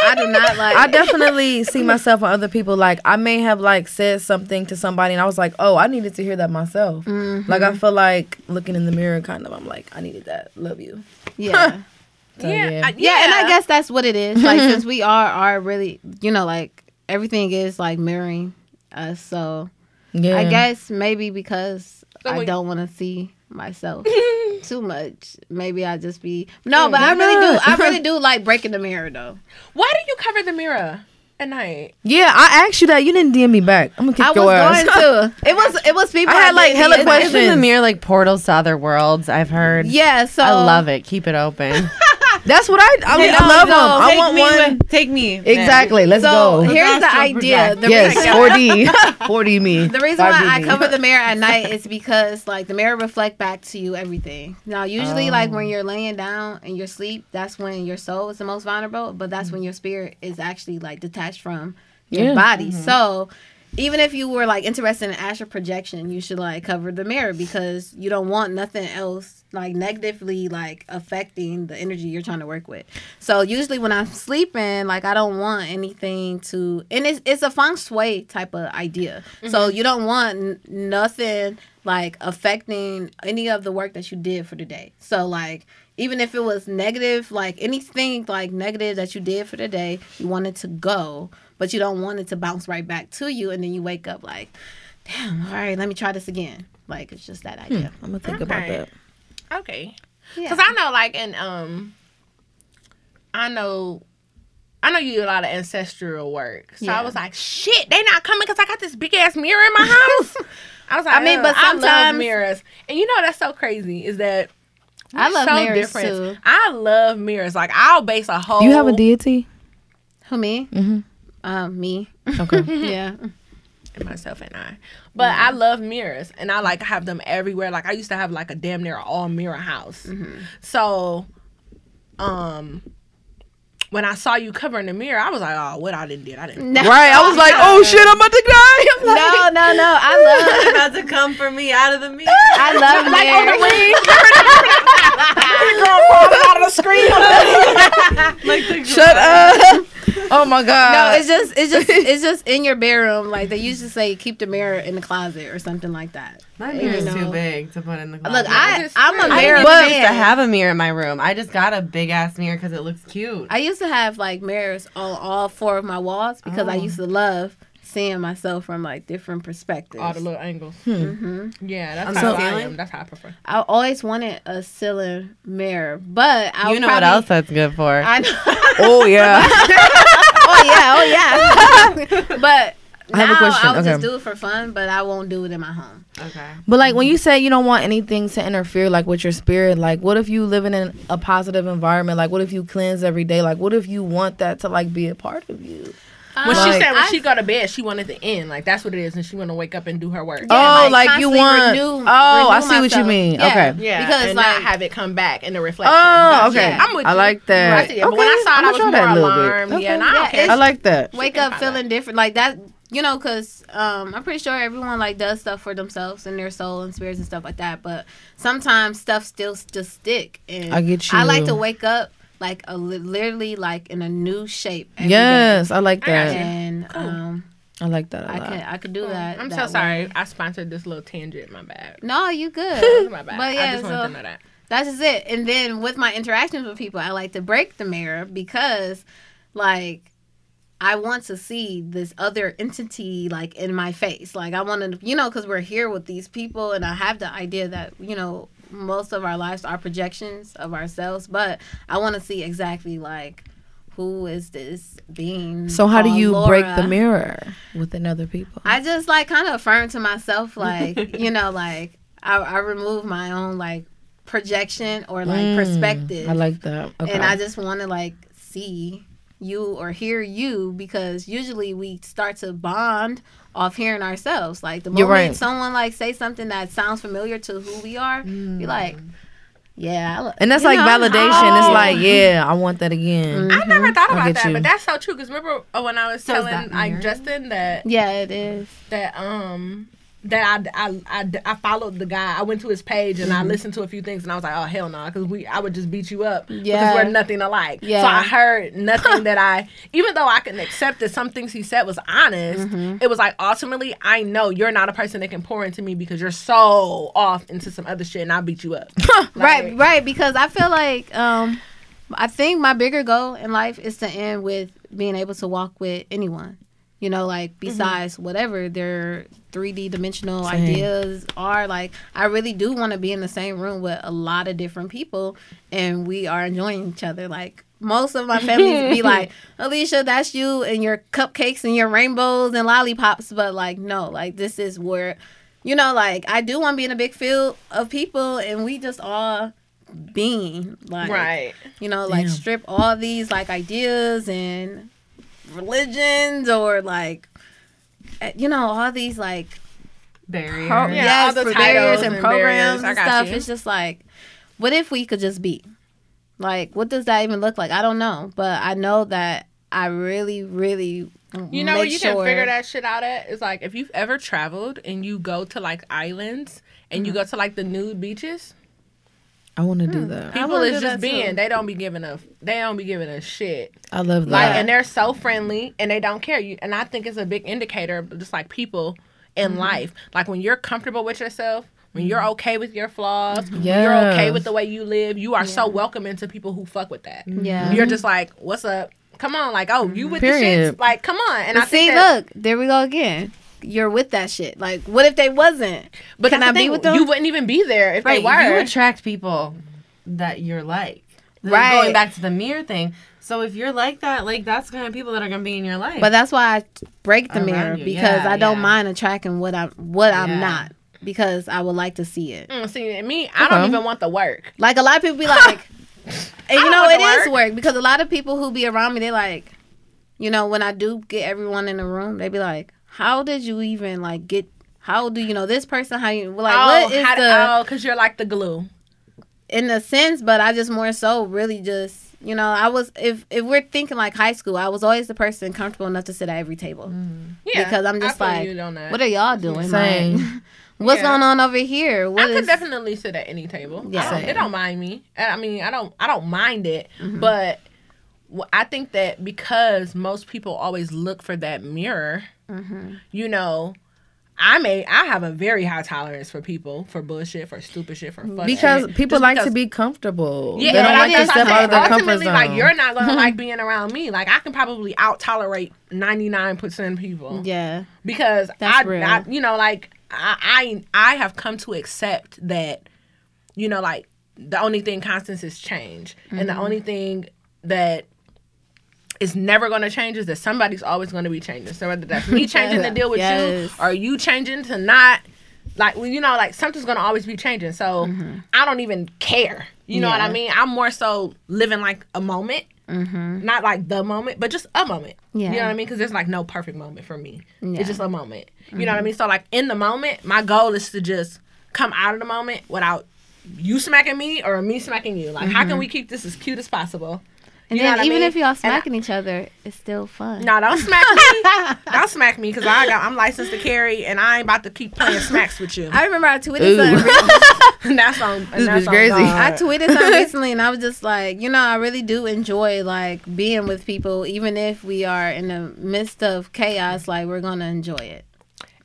I do not like. I definitely see myself and other people. Like I may have like said something to somebody, and I was like, "Oh, I needed to hear that myself." Mm-hmm. Like I feel like looking in the mirror, kind of. I'm like, I needed that. Love you. yeah. So, yeah, yeah. I- yeah, and I guess that's what it is. Like since we are are really, you know, like everything is like mirroring us. So Yeah. I guess maybe because So I wait- don't want to see myself too much. Maybe I just be no, but I really do. I really do like breaking the mirror though. Why do you cover the mirror at night? Yeah, I asked you that. You didn't DM me back. I'm gonna kick I was your ass. going to. It was it was people. I had, like, did hella questions. Isn't the mirror like portals to other worlds? I've heard. Yeah, so I love it. Keep it open. That's what I. I, mean, Yeah, I love no, them. I want me one. with- take me. Exactly. Let's So go. here's the idea. The yes, reason, 4D. 4D me. the reason why 5D I me. cover the mirror at night is because like the mirror reflect back to you everything. Now usually like when um. you're laying down and you're asleep, that's when your soul is the most vulnerable, but that's when your spirit is actually like detached from your Yeah. body. Mm-hmm. So even if you were like interested in astral projection, you should like cover the mirror because you don't want nothing else like negatively like affecting the energy you're trying to work with. So usually when I'm sleeping, like I don't want anything to, and it's it's a feng shui type of idea. So mm-hmm. you don't want n- nothing like affecting any of the work that you did for the day. So like even if it was negative, like anything like negative that you did for the day, you want it to go, but you don't want it to bounce right back to you, and then you wake up like, damn, all right, let me try this again. Like it's just that idea. I'm gonna think about that. Okay. Yeah. Because I know, like, in um, I know, I know you do a lot of ancestral work. So Yeah. I was like, shit, they not coming because I got this big ass mirror in my house. I was like, I mean, but "Ugh, I love sometimes- mirrors, and you know that's so crazy is that I love so mirrors different. too. I love mirrors. Like I'll base a whole. You have a deity? Who me? Mm-hmm. Um, me. Okay. yeah. And myself and I. But I love mirrors and I like have them everywhere. Like I used to have like a damn near all mirror house. So um when I saw you covering the mirror, I was like, oh, what I didn't did, I didn't. No. right. I was like, oh shit, I'm about to die. I'm like, No, no, no. I love, about to come for me out of the mirror. I love Like on the mirrors. ring. girl falling out of the screen. Shut up. Oh my god. No, it's just, it's just, it's just in your bedroom. Like they used to say, keep the mirror in the closet or something like that. My You mirror's too big to put in the closet. Look, I, I'm a mirror I used to have a mirror in my room. I just got a big ass mirror because it looks cute. I used to have like mirrors on all four of my walls because I Oh. used to love seeing myself from like different perspectives. All the little angles. hmm Yeah, that's On how the I am. That's how I prefer. I always wanted a ceiling mirror, but I you would know what else that's good for? I know. oh yeah. oh yeah, oh yeah. but I have a now question, I'll okay. just do it for fun, but I won't do it in my home. okay. But like when you say you don't want anything to interfere like with your spirit, like what if you living in a positive environment? Like what if you cleanse every day? Like what if you want that to like be a part of you? When she Like- said when I- she go to bed, she wanted to end. Like that's what it is, and she want to wake up and do her work. Yeah, oh, like, you constantly want renew- Oh, I renew see what you mean. Yeah. Okay. Yeah, Because, and like- not have it come back in the reflection. Oh, okay. Yeah. I'm with I you. like that. I see it. But when I saw it, I'ma I was try more that a little bit. alarmed. Okay. Yeah, and I Yeah, care. I like that. Wake up feeling different, like that. You know, because um, I'm pretty sure everyone like does stuff for themselves and their soul and spirits and stuff like that. But sometimes stuff still just stick. And I get you. I like to wake up like a literally like in a new shape. every day. Yes, I like I got that. you. and um, I like that a I lot. could I could do that. I'm that so way. sorry. I sponsored this little tangent. My bad. No, you good. My bad. But yeah, I just wanted to know that. That's just it. And then with my interactions with people, I like to break the mirror because, like, I want to see this other entity like in my face. Like I want to, you know, because we're here with these people, and I have the idea that you know most of our lives are projections of ourselves, but I want to see exactly like who is this being. so how do you break the mirror within other people? I just like kind of affirm to myself, like you know, like I, I remove my own like projection or like Mm, perspective, I like that. Okay. and I just want to like see you or hear you because usually we start to bond off hearing ourselves. Like the moment right. someone like say something that sounds familiar to who we are, be like, Yeah, I lo- And that's like know, validation. It's oh. like, yeah, I want that again. I never thought about that, you. but that's so true. Because remember uh, when I was So telling that like married? Justin that Yeah, it is. that um that I, I, I, I followed the guy. I went to his page and I Mm-hmm. listened to a few things and I was like, oh hell no, because we I would just beat you up because we're nothing alike. Yeah. So I heard nothing that I, even though I can accept that some things he said was honest, Mm-hmm. it was like ultimately I know you're not a person that can pour into me because you're so off into some other shit and I'll beat you up. right, right. Because I feel like um, I think my bigger goal in life is to end with being able to walk with anyone. You know, like mm-hmm. besides whatever their 3D dimensional Same. ideas are, like I really do want to be in the same room with a lot of different people, and we are enjoying each other. Like most of my family be like, Alicia, that's you and your cupcakes and your rainbows and lollipops, but like no, like this is where you know, like I do want to be in a big field of people, and we just all being like, Right. You know, like Damn. strip all these like ideas and religions or like, eh, you know, all these like Barrier. pro- Yeah, yes, all the for barriers and and programs barriers. I and got stuff. you. It's just like, what if we could just be? Like, what does that even look like? I don't know, but I know that I really, really. You know make where you sure, can figure that shit out at? Is like if you've ever traveled and you go to like islands and you Mm-hmm. go to like the nude beaches, I want to do that. people is just being too. they don't be giving a they don't be giving a shit. I love that. Like and they're so friendly and they don't care. You and I think it's a big indicator of just like people in Mm-hmm. life. Like when you're comfortable with yourself, when you're okay with your flaws, when you're okay with the way you live, you are so welcoming to people who fuck with that. Yeah. You're just like, what's up? Come on, like, oh, you with the Period. shits? Like, come on. And I But see, think that, look, there we go again. You're with that shit. Like, what if they wasn't? But Can I be with them? You wouldn't even be there if Right, they were. you attract people that you're like. Right. Going back to the mirror thing. So if you're like that, like that's the kind of people that are gonna be in your life. But that's why I break the Around mirror you, because yeah, I don't yeah. mind attracting what I'm what I'm not because I would like to see it. Mm, see, and me, I don't even want the work. Like a lot of people be like, and you know want it to is work. work because a lot of people who be around me they like, you know, when I do get everyone in the room, they be like, how did you even like get? How do you know this person? How you like? oh, what is how, the oh, because you're like the glue. in a sense, but I just more so really just you know I was if if we're thinking like high school, I was always the person comfortable enough to sit at every table Yeah, because I'm just I like, you on that. what are y'all doing? Same. Like, what's Yeah. going on over here? What I could is- definitely sit at any table. Yeah. I don't, it don't mind me. I mean, I don't. I don't mind it. Mm-hmm. But I think that because most people always look for that mirror, Mm-hmm. you know. I may I have a very high tolerance for people for bullshit for stupid shit for fun because shit. people Just like because- to be comfortable. Yeah, they don't but like to step out of their comfort Ultimately, zone. Like you're not gonna like being around me. Like I can probably out tolerate ninety nine percent of people yeah, because I. I, you know, like I, I, I have come to accept that, you know, like the only thing constant is change, and Mm-hmm. the only thing that is never going to change is that somebody's always going to be changing. So whether that's me changing to deal with Yes. you or you changing to not. Like you know, like something's gonna always be changing. So I don't even care. You know what I Mm-hmm. Mean? I'm more so living like a moment, mm-hmm. not like the moment, but just a moment. Yeah. You know what I mean? Because there's like no perfect moment for me. Yeah. Mm-hmm. It's just a moment. You know what I mean? So like in the moment, my goal is to just come out of the moment without you smacking me or me smacking you. Like how can we keep this as cute as possible? And You then what I even mean? if y'all And I- smacking each other, it's still fun. No, don't smack me. don't smack me because I got I'm licensed to carry and I ain't about to keep playing smacks with you. I remember I tweeted Ooh. something. recently- And that's on. and This that's bitch on crazy. God. I tweeted something recently, and I was just like, you know, I really do enjoy like being with people, even if we are in the midst of chaos. Like we're gonna enjoy it.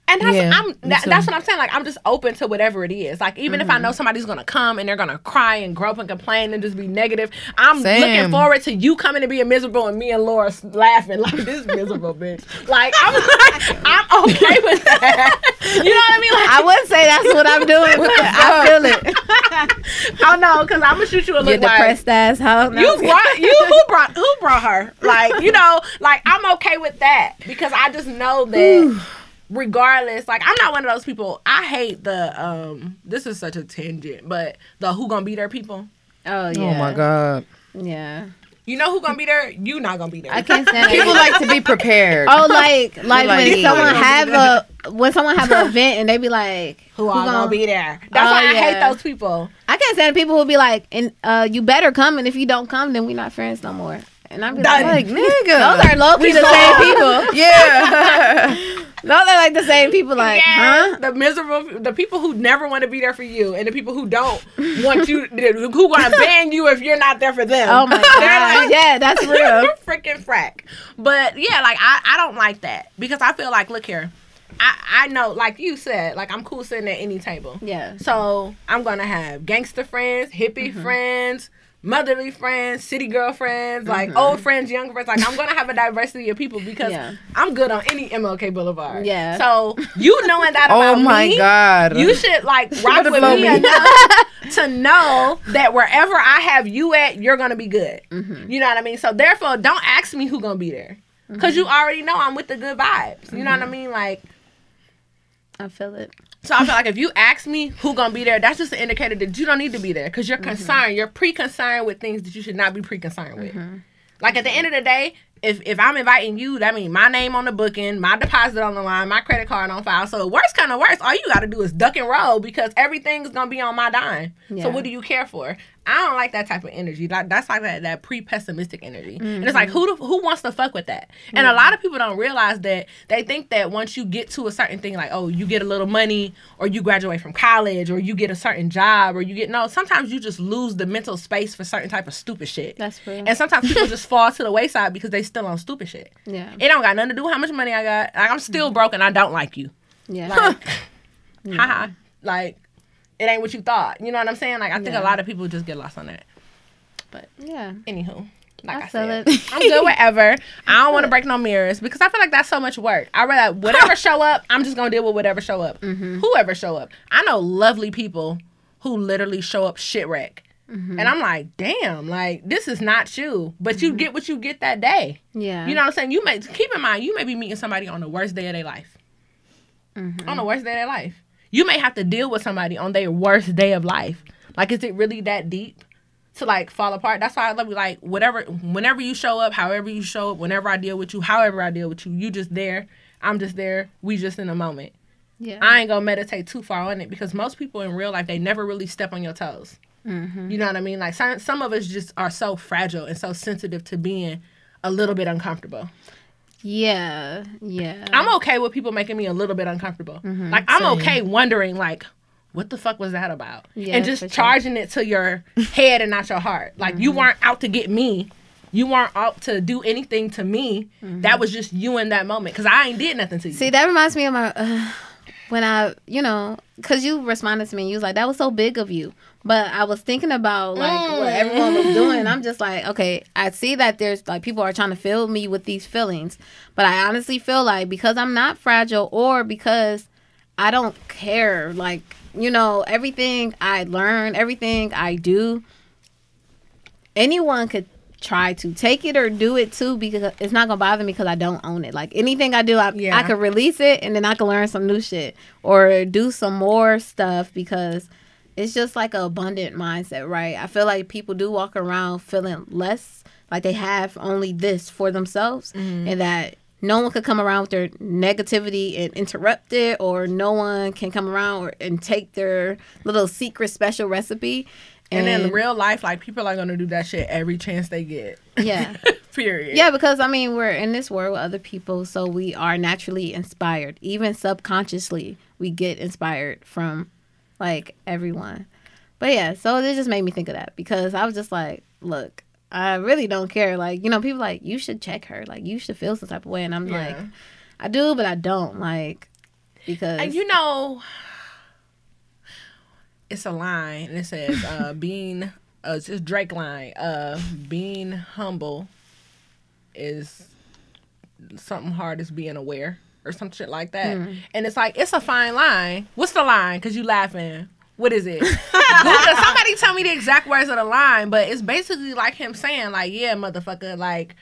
And that's Yeah, I'm that, that's what I'm saying. Like I'm just open to whatever it is. Like even if I mm-hmm. know somebody's gonna come and they're gonna cry and grope and complain and just be negative, I'm Same. looking forward to you coming to be miserable and me and Laura laughing like this miserable bitch. Like I'm like, I'm okay with that. You know what I mean? Like I would say that's what I'm doing, but I feel it. I know because I'm gonna shoot you a look depressed ass hoe. No, you brought you who brought who brought her like you know like i'm okay with that because i just know that regardless like i'm not one of those people i hate the um this is such a tangent but the who gonna be there people Oh yeah. Oh my god. Yeah. you know who gonna be there you not gonna be there I can't stand People like to be prepared. Oh, like like like, when someone have a when someone have an event and they be like, Who all gonna, be there? That's Oh, why I hate those people. I can't stand people who be like, and uh, you better come, and if you don't come, then we not friends no more. And I'm Done. like, Like nigga. those are low key the same people. yeah. Those are like the same people. Like, Yes, huh? The miserable, the people who never want to be there for you, and the people who don't want you, who want to ban you if you're not there for them. Oh my god, like, yeah, that's real. freaking frack. But yeah, like I, I don't like that because I feel like, look here, I, I know, like you said, like I'm cool sitting at any table. Yeah, So I'm gonna have gangster friends, hippie Mm-hmm. friends, motherly friends, city girlfriends, like Mm-hmm. old friends, young friends. Like I'm gonna have a diversity of people because Yeah. I'm good on any MLK Boulevard. Yeah. So you knowing that about me, Oh my me, god. you should like rock better with me, me. enough to know that wherever I have you at, you're gonna be good. Mm-hmm. You know what I mean? So therefore, don't ask me who gonna be there. Cause you already know I'm with the good vibes. You know what I mean? Like, I feel it. So I feel like if you ask me who gonna be there, that's just an indicator that you don't need to be there because you're mm-hmm. concerned. You're pre-concerned with things that you should not be pre-concerned with. Mm-hmm. Like at the end of the day, if if I'm inviting you, that means my name on the booking, my deposit on the line, my credit card on file. So worst kind of worst, all you got to do is duck and roll because everything's gonna be on my dime. Yeah. So what do you care for? I don't like that type of energy. That that's like that, that pre-pessimistic energy. And it's like mm-hmm. who the, who wants to fuck with that? And a lot of people don't realize that they think that once you get to a certain thing, like oh, you get a little money, or you graduate from college, or you get a certain job, or you get no. Sometimes you just lose the mental space for certain type of stupid shit. That's real. And sometimes people just fall to the wayside because they still on stupid shit. Yeah, It don't got nothing to do with how much money I got. Like I'm still mm-hmm. broke and I don't like you. yeah, Like, haha. Like, it ain't what you thought. You know what I'm saying? Like, I think Yeah. a lot of people just get lost on that. But yeah. Anywho, like I, I said, it. I'm good whatever. I don't want to break no mirrors because I feel like that's so much work. I rather whatever show up, I'm just gonna deal with whatever show up. Mm-hmm. Whoever show up. I know lovely people who literally show up shit wreck. Mm-hmm. And I'm like, damn, like this is not you, but you get what you get that day. Yeah, You know what I'm saying? You may keep in mind you may be meeting somebody on the worst day of their life. Mm-hmm. On the worst day of their life. You may have to deal with somebody on their worst day of life. Like, is it really that deep to like fall apart? That's why I love you. Like, whatever, whenever you show up, however you show up, whenever I deal with you, however I deal with you, you just there. I'm just there. We just in a moment. yeah. I ain't gonna meditate too far on it because most people in real life they never really step on your toes. Mm-hmm. You know what I mean? Like some some of us just are so fragile and so sensitive to being a little bit uncomfortable. Yeah, yeah. I'm okay with people making me a little bit uncomfortable. Mm-hmm, like I'm Same. okay wondering like what the fuck was that about? Yeah, and just sure. charging it to your head and not your heart. Like you mm-hmm. weren't out to get me. You weren't out to do anything to me. That mm-hmm. was just you in that moment because I ain't did nothing to you. See, that reminds me of my uh, when I, you know, because you responded to me, and you was like, "That was so big of you." But I was thinking about like what mm. everyone was doing. I'm just like, okay, I see that there's like people are trying to fill me with these feelings, but I honestly feel like because I'm not fragile or because I don't care, like you know, everything I learn, everything I do, anyone could try to take it or do it too because it's not gonna bother me because I don't own it. Like anything I do, I, Yeah. I could release it and then I can learn some new shit or do some more stuff because it's just like a abundant mindset, right? I feel like people do walk around feeling less like they have only this for themselves mm-hmm. and that no one could come around with their negativity and interrupt it or no one can come around or, and take their little secret special recipe and then in real life, like people are gonna do that shit every chance they get. yeah Period. Yeah, because I mean, we're in this world with other people, so we are naturally inspired. Even subconsciously, we get inspired from like everyone. But yeah, so it just made me think of that because I was just like, look, I really don't care. Like, you know, people like, you should check her. Like, you should feel some type of way. And I'm like, I do, but I don't. Like, because. And you know, it's a line and it says, uh, being, uh, it's Drake line, uh, being humble is something hard as being aware or some shit like that. And it's like, it's a fine line. What's the line? Because you laughing. What is it? Somebody tell me the exact words of the line, but it's basically like him saying, like, yeah, motherfucker, like,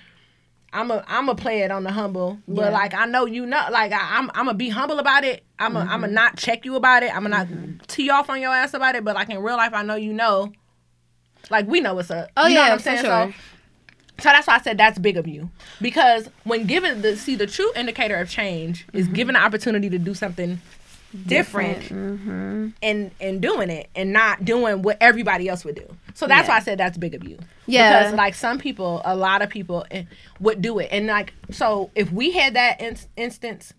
I'm a I'm a play it on the humble, but Yeah. like I know you know, like I, I'm I'm gonna be humble about it. I'm a I'm a mm-hmm. not check you about it. I'm gonna not mm-hmm. tee off on your ass about it. But like in real life, I know you know. Like we know what's up. Oh, you know yeah, what I'm saying? sure. So So that's why I said that's big of you. Because when given the see the true indicator of change is mm-hmm. given the opportunity to do something different, Mm-hmm. and and doing it and not doing what everybody else would do. So that's Yeah. why I said that's big of you. Yeah. Because like some people, a lot of people eh, would do it. And like so if we had that in- instance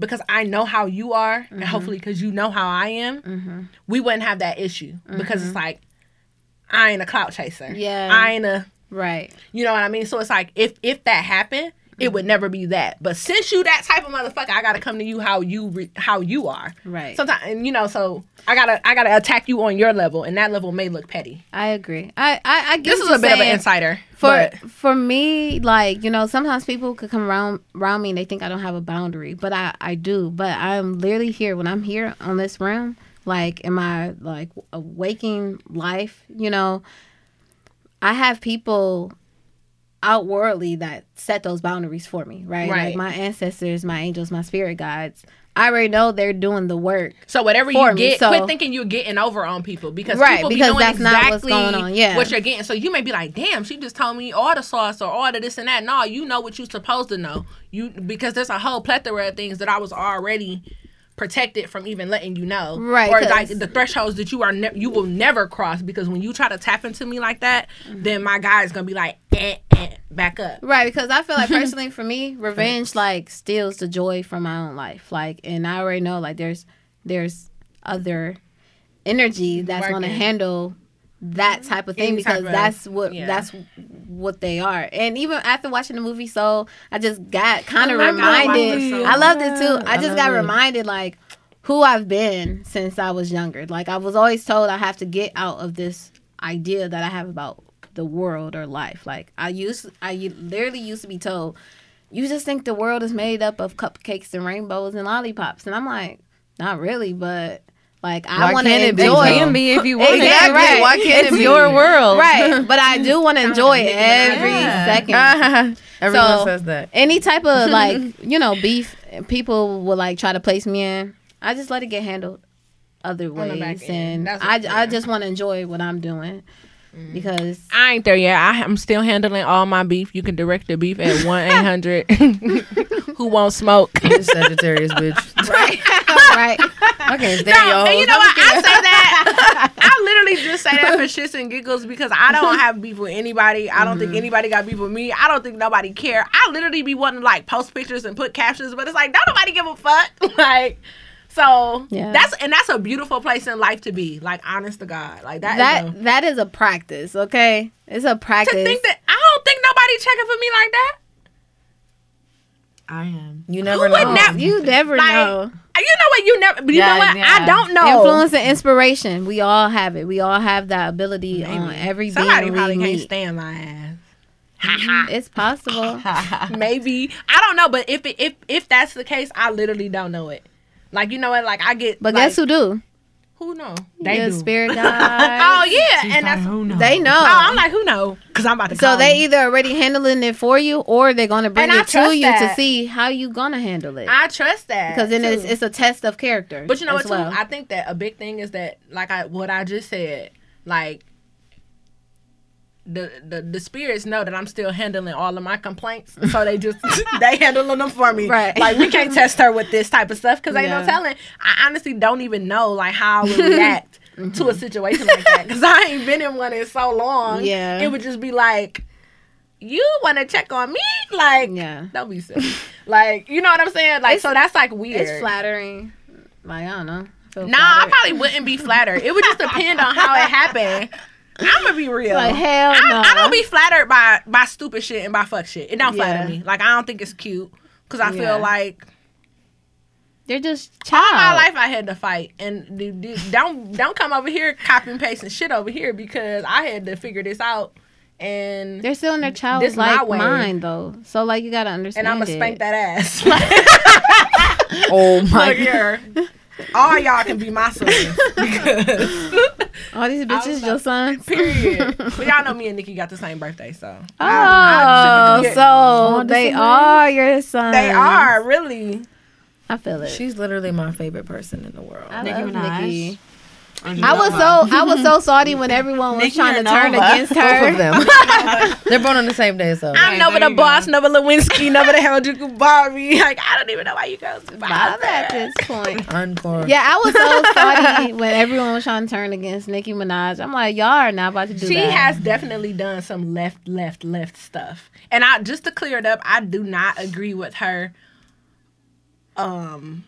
because I know how you are Mm-hmm. and hopefully cuz you know how I am, we wouldn't have that issue because Mm-hmm. it's like I ain't a clout chaser. Yeah. I ain't a Right. you know what I mean? So it's like if if that happened, it would mm-hmm. never be that. But since you that type of motherfucker, I gotta come to you how you re- how you are. Right. Sometimes, and you know, so I gotta I gotta attack you on your level, and that level may look petty. I agree. I I, I get This is a bit of an insider. For but for me, like you know, sometimes people could come around around me and they think I don't have a boundary, but I I do. But I'm literally here when I'm here on this realm, like in my like a waking life. You know, I have people outwardly that set those boundaries for me, right? Right. Like my ancestors, my angels, my spirit guides. I already know they're doing the work. so whatever you me, get, so- quit thinking you're getting over on people because Right, people be because knowing that's not exactly what's going on, yeah. what you're getting. So you may be like, damn, she just told me all the sauce or all the this and that. No, you know what you're supposed to know. You because there's a whole plethora of things that I was already protected from even letting you know. Right, Or like the thresholds that you are ne- you will never cross because when you try to tap into me like that, then my guy is gonna be like, eh, eh, back up. Right, because I feel like personally for me, revenge like steals the joy from my own life. Like, and I already know like there's there's other energy that's going to handle that mm-hmm. type of thing Any because of- that's what yeah. that's what they are. And even after watching the movie Soul, I just got kind of I love that reminded. movie so I loved it too. I I just love got it. reminded like who I've been since I was younger. Like I was always told I have to get out of this idea that I have about the world or life. Like I used, I literally used to be told, you just think the world is made up of cupcakes and rainbows and lollipops, and I'm like, not really, but like I want to can't it be? enjoy. It can be if you want it. Exactly, right. Why can't It's it be your world? Right, but I do want to enjoy every Yeah. second. Everyone So- says that. Any type of like, you know, beef people will like try to place me in. I just let it get handled other On the back ways, and I, I just want to enjoy what I'm doing Mm-hmm. because I ain't there yet. I, I'm still handling all my beef. You can direct the beef at one eight hundred. Who won't smoke? This Sagittarius bitch. right, right. I can't stand y'all. and you hoes. know what? I say that. I literally just say that for shits and giggles because I don't have beef with anybody. I don't think mm-hmm. anybody got beef with me. I don't think nobody care. I literally be wanting to like post pictures and put captions, but it's like don't nobody give a fuck. like, so Yeah. that's and that's a beautiful place in life to be. Like, honest to God, like that. That is a- that is a practice. Okay, it's a practice. to think that I don't think nobody checking for me like that. I am. You never Who know. never- you never Like, know. Uh, you know what? You never. You Yeah, know what? yeah. I don't know. Influence and inspiration. We all have it. We all have that ability on every Somebody being probably we can't meet. stand my ass. It's possible. Maybe I don't know, but if it, if if that's the case, I literally don't know it. Like you know what? Like I get. But like, guess who do? Who know? Your do. spirit oh guide. yeah, and that's. who knows? they know. Oh, I'm like, who know? Because I'm about to. so call they you. either already handling it for you, or they're gonna bring And it to trust you to see how you gonna handle it. I trust that Because then too. it's it's a test of character. But you know as what? Too, well. I think that a big thing is that, like I what I just said, like the the the spirits know that I'm still handling all of my complaints, so they just they handling them for me. Right. Like we can't test her with this type of stuff because ain't Yeah. no telling. I honestly don't even know like how I would react to a mm-hmm. situation like that because I ain't been in one in so long. Yeah. it would just be like. You want to check on me? Like, Yeah. don't be silly. like, you know what I'm saying? Like, so that's like weird. it's flattering. Like I don't know. Feel Nah, I probably wouldn't be flattered. It would just depend on how it happened. I'm gonna be real. Like hell I, no. I don't be flattered by by stupid shit and by fuck shit. It don't flatter me. Like I don't think it's cute because I Yeah. feel like They're just all child. my life I had to fight and d- d- don't don't come over here copy and pasting shit over here because I had to figure this out and They're still in their This child's my like way. mind though. So like you gotta understand. and I'm gonna spank that ass. Oh my Look here. All y'all can be my sons because All these bitches, was your sons. period. But y'all know me and Nicki got the same birthday, so Oh, I typically so they are your sons. They are really. I feel it. She's literally my favorite person in the world. I Nicki love Minaj. Nicki. I was so I was so salty when everyone was Nicki trying to turn Nova? against Both of them. They're born on the same day, so. I'm Okay, Nova there the you boss, go. Nova Lewinsky, Nova the Harajuku Barbie. Like I don't even know why you girls Bob survive at this point. Encore. Yeah, I was so salty when everyone was trying to turn against Nicki Minaj. I'm like, y'all are not about to do She that. She has definitely done some left, left, left stuff. And I just to clear it up, I do not agree with her um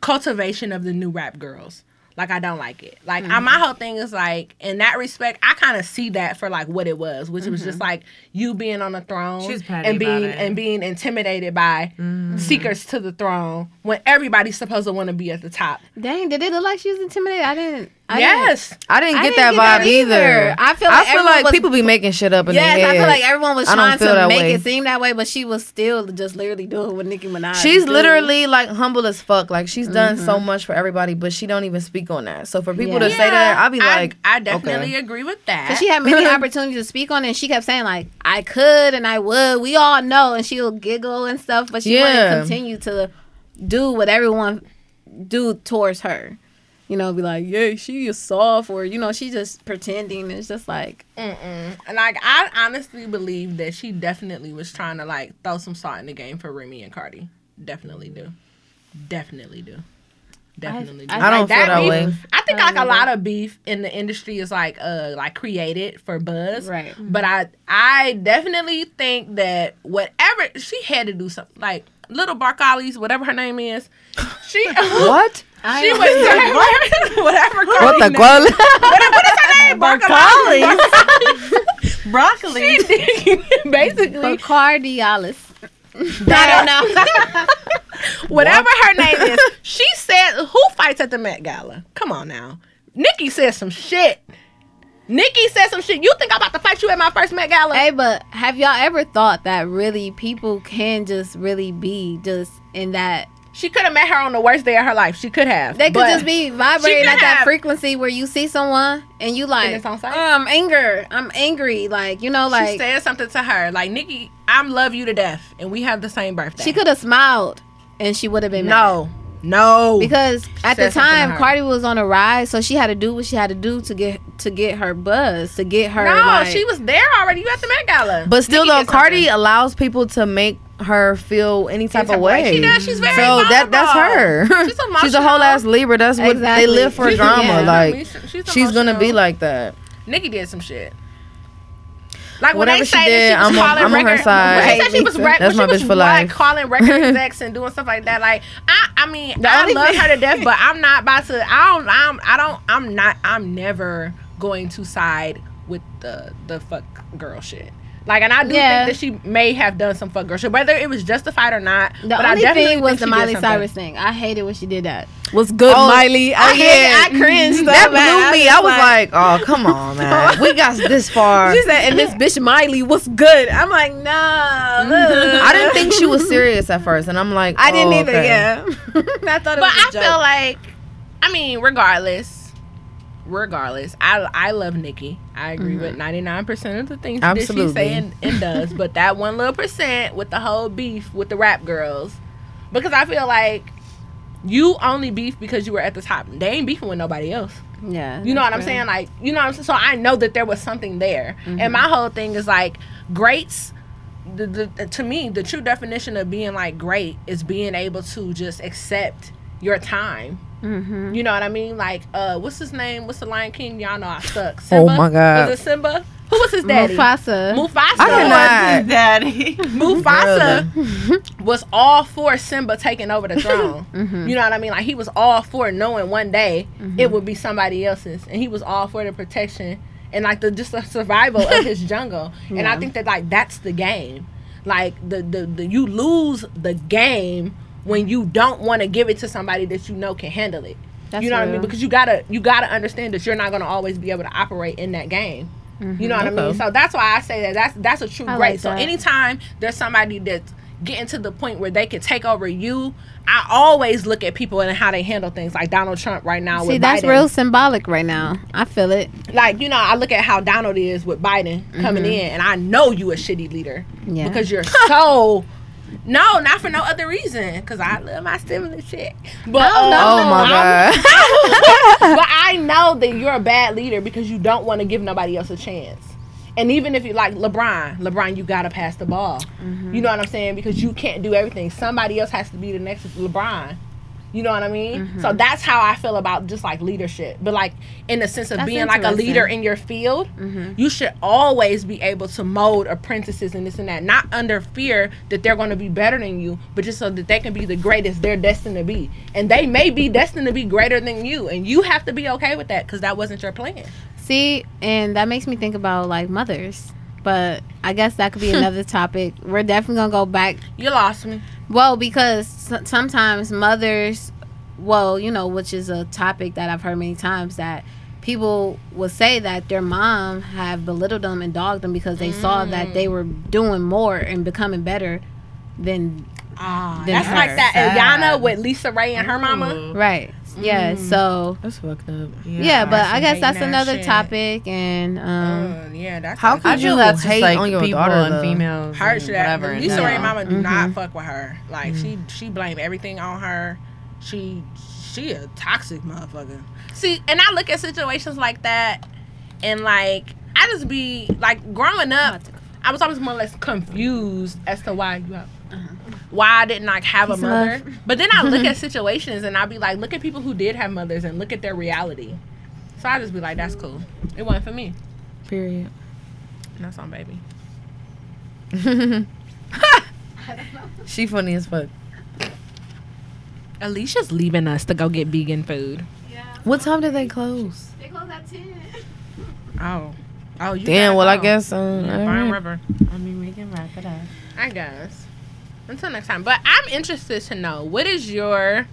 cultivation of the new rap girls. Like I don't like it. Like I, my mm-hmm. whole thing is like in that respect, I kind of see that for like what it was, which was just mm-hmm. like you being on the throne and being and being intimidated by mm-hmm. seekers to the throne when everybody's supposed to want to be at the top. Dang, did it look like she was intimidated? I didn't. I yes, I didn't I get didn't that get that vibe either. either. I feel I like feel everyone like was- people be making shit up in Yes, their I feel like everyone was trying to make way. it seem that way, but she was still just literally doing what Nicki Minaj. She's do. literally like humble as fuck. Like she's done Mm-hmm. so much for everybody, but she don't even speak on that. So for people Yeah. to say that, I'll be like, I, I definitely okay. agree with that. 'Cause she had many opportunities to speak on it, and she kept saying like, "I could and I would." We all know, and she'll giggle and stuff, but she Yeah. wouldn't continue to do what everyone do towards her. You know, be like, "Yeah, she is soft," or you know, she just pretending. It's just like, Mm-mm. And like I honestly believe that she definitely was trying to like throw some salt in the game for Remy and Cardi. Definitely do. Definitely do. Definitely do. I I don't Like, feel that beef- way. I think I like don't a lot of beef in the industry is like uh like created for buzz. Right. But I I definitely think that whatever she had to do something like little Belcalis, whatever her name is. She what? I She don't- was whatever. What the name- What, what is her name? Belcalis. Broccoli. Basically, Bacardialis. I don't know. whatever her name is, she said, "Who fights at the Met Gala?" Come on now, Nicki said some shit. Nicki said some shit. You think I'm about to fight you at my first Met Gala? Hey, but have y'all ever thought that really people can just really be just in that She could have met her on the worst day of her life. She could have. They could just be vibrating at that have- frequency where you see someone and you like, "Oh, I'm um, anger, I'm angry, like you know, like She said something to her like, "Nicki, I'm love you to death, and we have the same birthday." she could have smiled and she would have been mad. No, no. because at the Said something time her. Cardi was on a rise, so she had to do what she had to do to get to get her buzz, to get her. no, like, she was there already. You at the Met Gala. But still, Nicki though, did Cardi something. allows people to make her feel any type type of of way. way. She does. She's very so that that's her. vulnerable. She's She's a whole ass Libra. That's what Exactly. they live for She's- drama. yeah. Like she's, she's gonna be like that. Nicki did some shit. Like when Whatever they she say did, that she was I'm on- calling on her record, side. When she said she was Right, That's when my she was bitch for like, life. calling record execs and doing stuff like that. Like I, I mean, I love her to death, but I'm not about to. I don't. I'm. I don't. I'm not. I'm never going to side with the the fuck girl shit. Like, and I do Yeah. think that she may have done some fuck girl shit, whether it was justified or not. The but I only definitely thing was the Miley. Cyrus thing. I hated when she did that. Was good, Oh, Miley. I oh, hated- I cringed so That bad. blew me. I was like, oh come on, man. We got this far. She said, and this bitch Miley was good. I'm like, no. Mm-hmm. I didn't think she was serious at first, and I'm like, I didn't oh, either. okay. Yeah, I thought it But was a I joke. feel like, I mean, regardless, regardless, I I love Nicki. I agree with mm-hmm. ninety nine percent of the things that she Absolutely. say and, does. but that one little percent with the whole beef with the rap girls, because I feel like you only beef because you were at the top. They ain't beefing with nobody else. yeah, You know what I'm saying? Like, you know what I'm saying? So I know that there was something there. And my mm-hmm. whole thing is like, greats, the, the, to me, the true definition of being like great is being able to just accept your time. Mm-hmm. You know what I mean? Like, uh, what's his name? What's the Lion King? Y'all know I suck. Oh my God. Was it Simba? Who was his daddy? Mufasa. Mufasa. I cannot. Daddy. Mufasa was all for Simba taking over the throne. Mm-hmm. You know what I mean? Like he was all for knowing one day it would be somebody else's, and he was all for the protection and like the just the survival of his jungle. And I think that like that's the game. Like the the, the you lose the game when you don't want to give it to somebody that you know can handle it. That's you know what I mean? Because you gotta you gotta understand that you're not gonna always be able to operate in that game. You know what I mean? So that's why I say that that's that's a true I great. like so anytime there's somebody that's getting to the point where they can take over you, I always look at people and how they handle things. Like Donald Trump right now See, that's Biden. real symbolic right now. I feel it. Like you know, I look at how Donald is with Biden coming in, and I know you a shitty leader Mm-hmm. Yeah. because you're so No, not for no other reason. Cause I love my stimulus check. But Oh, no. uh, Oh my I'm- god. but I know that you're a bad leader because you don't want to give nobody else a chance. And even if you like LeBron, LeBron, you gotta pass the ball. You know what I'm saying? Because you can't do everything. Somebody else has to be the next LeBron. You know what I mean? So mm-hmm. that's how I feel about just like leadership. But like in the sense of That's being like a leader in your field, mm-hmm. you should always be able to mold apprentices and this and that. Not under fear that they're going to be better than you, but just so that they can be the greatest they're destined to be. And they may be destined to be greater than you, and you have to be okay with that because that wasn't your plan. See, and that makes me think about like mothers. But I guess that could be another topic. We're definitely gonna go back. You lost me. Well, because sometimes mothers, well, you know, which is a topic that I've heard many times that people will say that their mom have belittled them and dogged them because they saw that they were doing more and becoming better than Ah, Than that's her. like that Sad. Iyanla with LisaRaye and her mama. Ooh. right. Yeah. So That's fucked up. yeah, but I guess that's ass another shit. topic, and um, Uh, yeah, that's How like- could you feel that's hate just like on your people daughter, and females, her and shit. that- whatever. Lisa and Ray that. mama do Mhm. not fuck with her. Like she she blame everything on her. She she a toxic motherfucker. See, and I look at situations like that, and like I just be like growing up, I was always more or less confused as to why you have. Why I didn't like have a Peace and mother, but then I look at situations and I be like, look at people who did have mothers and look at their reality. So I just be like, that's cool. It wasn't for me. Period. That's on baby. She funny as fuck. Alicia's leaving us to go get vegan food. Yeah. What time do they close? they close at ten. Oh. Oh, you Damn. gotta Well, I guess. Um, Yeah, all right. River. I mean, we can wrap it up. I guess. Until next time. But I'm interested to know what is your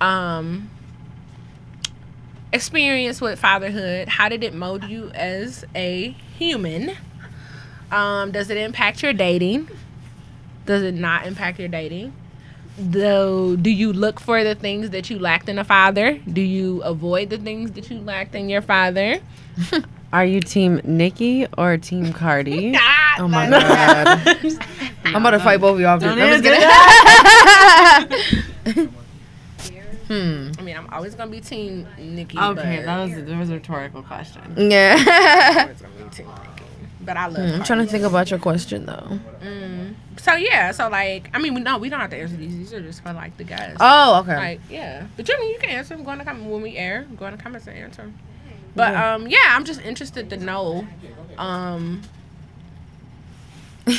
um experience with fatherhood? How did it mold you as a human? Um, does it impact your dating? Does it not impact your dating? Though, do you look for the things that you lacked in a father? Do you avoid the things that you lacked in your father? Are you team Nicki or team Cardi? Oh my god. I'm about to fight both of y'all. Don't I'm just answer kidding. hmm. I mean, I'm always gonna be team Nicki. Okay, that was that was a rhetorical question. Yeah. always gonna be team Nicki. But I love. I'm trying to think about your question though. Mm. So yeah, so like, I mean, we no, we don't have to answer these. These are just for like the guys. Oh, okay. Like, yeah, but Jimmy, you can answer them. Go in the comment when we air. Go in the comments and answer 'em. But Yeah. um, yeah, I'm just interested to know, um,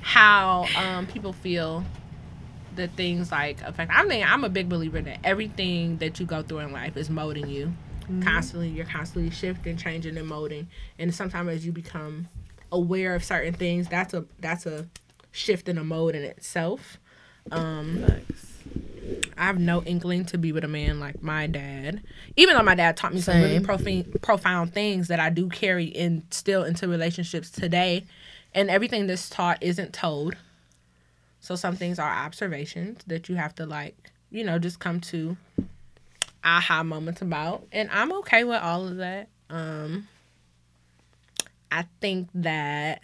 how um people feel the things like affect. I mean, I'm a big believer that everything that you go through in life is molding you. Constantly, you're constantly shifting, changing, and molding. And sometimes as you become aware of certain things, that's a that's a shift in a mode in itself. Um, I have no inkling to be with a man like my dad. Even though my dad taught me some really Same. profound, profound things that I do carry in still into relationships today, and everything that's taught isn't told. So some things are observations that you have to like, you know, just come to aha moments about, and I'm okay with all of that. Um, I think that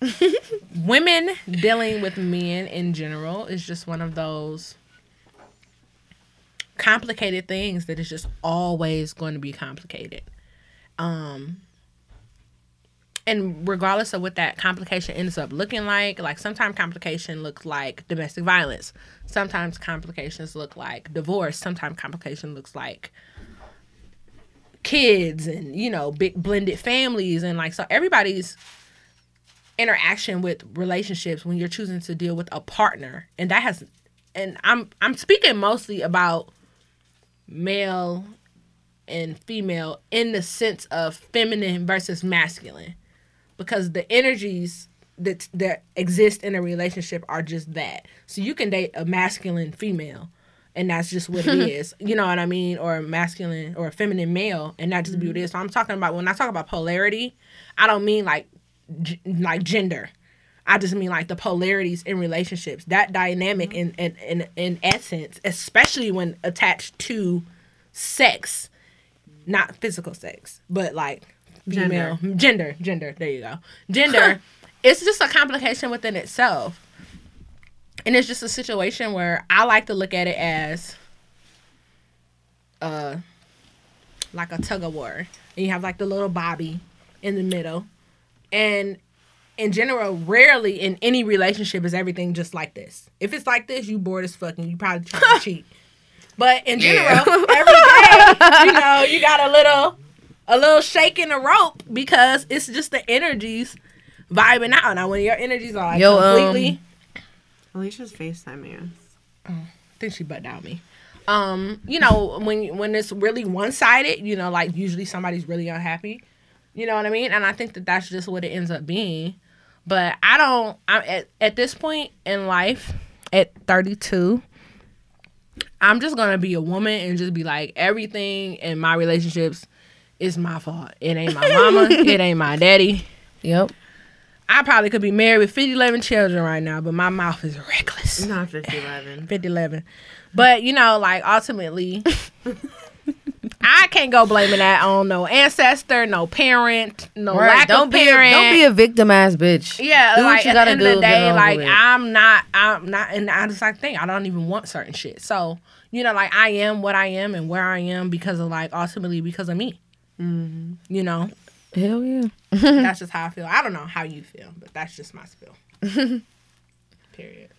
women dealing with men in general is just one of those complicated things that is just always going to be complicated. Um and regardless of what that complication ends up looking like, like sometimes complication looks like domestic violence. Sometimes complications look like divorce. Sometimes complication looks like kids and you know big blended families and like so everybody's interaction with relationships when you're choosing to deal with a partner. And that has and i'm i'm speaking mostly about male and female in the sense of feminine versus masculine. Because the energies that that exist in a relationship are just that. So you can date a masculine female and that's just what it is. You know what i mean? Or a masculine or a feminine male and that just be what it is. So i'm talking about when i talk about polarity i don't mean like g- like gender i just mean like the polarities in relationships that dynamic in in in, in essence especially when attached to sex not physical sex but like female gender gender, there you go gender it's just a complication within itself. And it's just a situation where I like to look at it as uh like a tug of war. And you have like the little bobby in the middle. And in general, rarely in any relationship is everything just like this. If it's like this, you bored as fucking. You probably trying to cheat. But in general, every day, you know, you got a little a little shake in the rope because it's just the energies vibing out. Now when your energies are like Yo, um, completely Alicia's FaceTiming us. I think she butt down me. Um, you know, when when it's really one sided, you know, like usually somebody's really unhappy. You know what I mean? And I think that that's just what it ends up being. But I don't. I'm at at this point in life, at 32, I'm just gonna be a woman and just be like everything in my relationships is my fault. It ain't my mama. it ain't my daddy. Yep. I probably could be married with 50, 11 children right now, but my mouth is reckless. Not 5011. 50 11. But you know, like ultimately, I can't go blaming that on no ancestor, no parent, no lack Don't of be parent. a, don't be a victim ass bitch. yeah, do what like you at gotta the end do, of the day, like. I'm not, I'm not, and I just like think I don't even want certain shit. So you know, like I am what I am and where I am because of like ultimately because of me. Mm-hmm. You know, Hell yeah. that's just how I feel. I don't know how you feel, but that's just my spill. Period.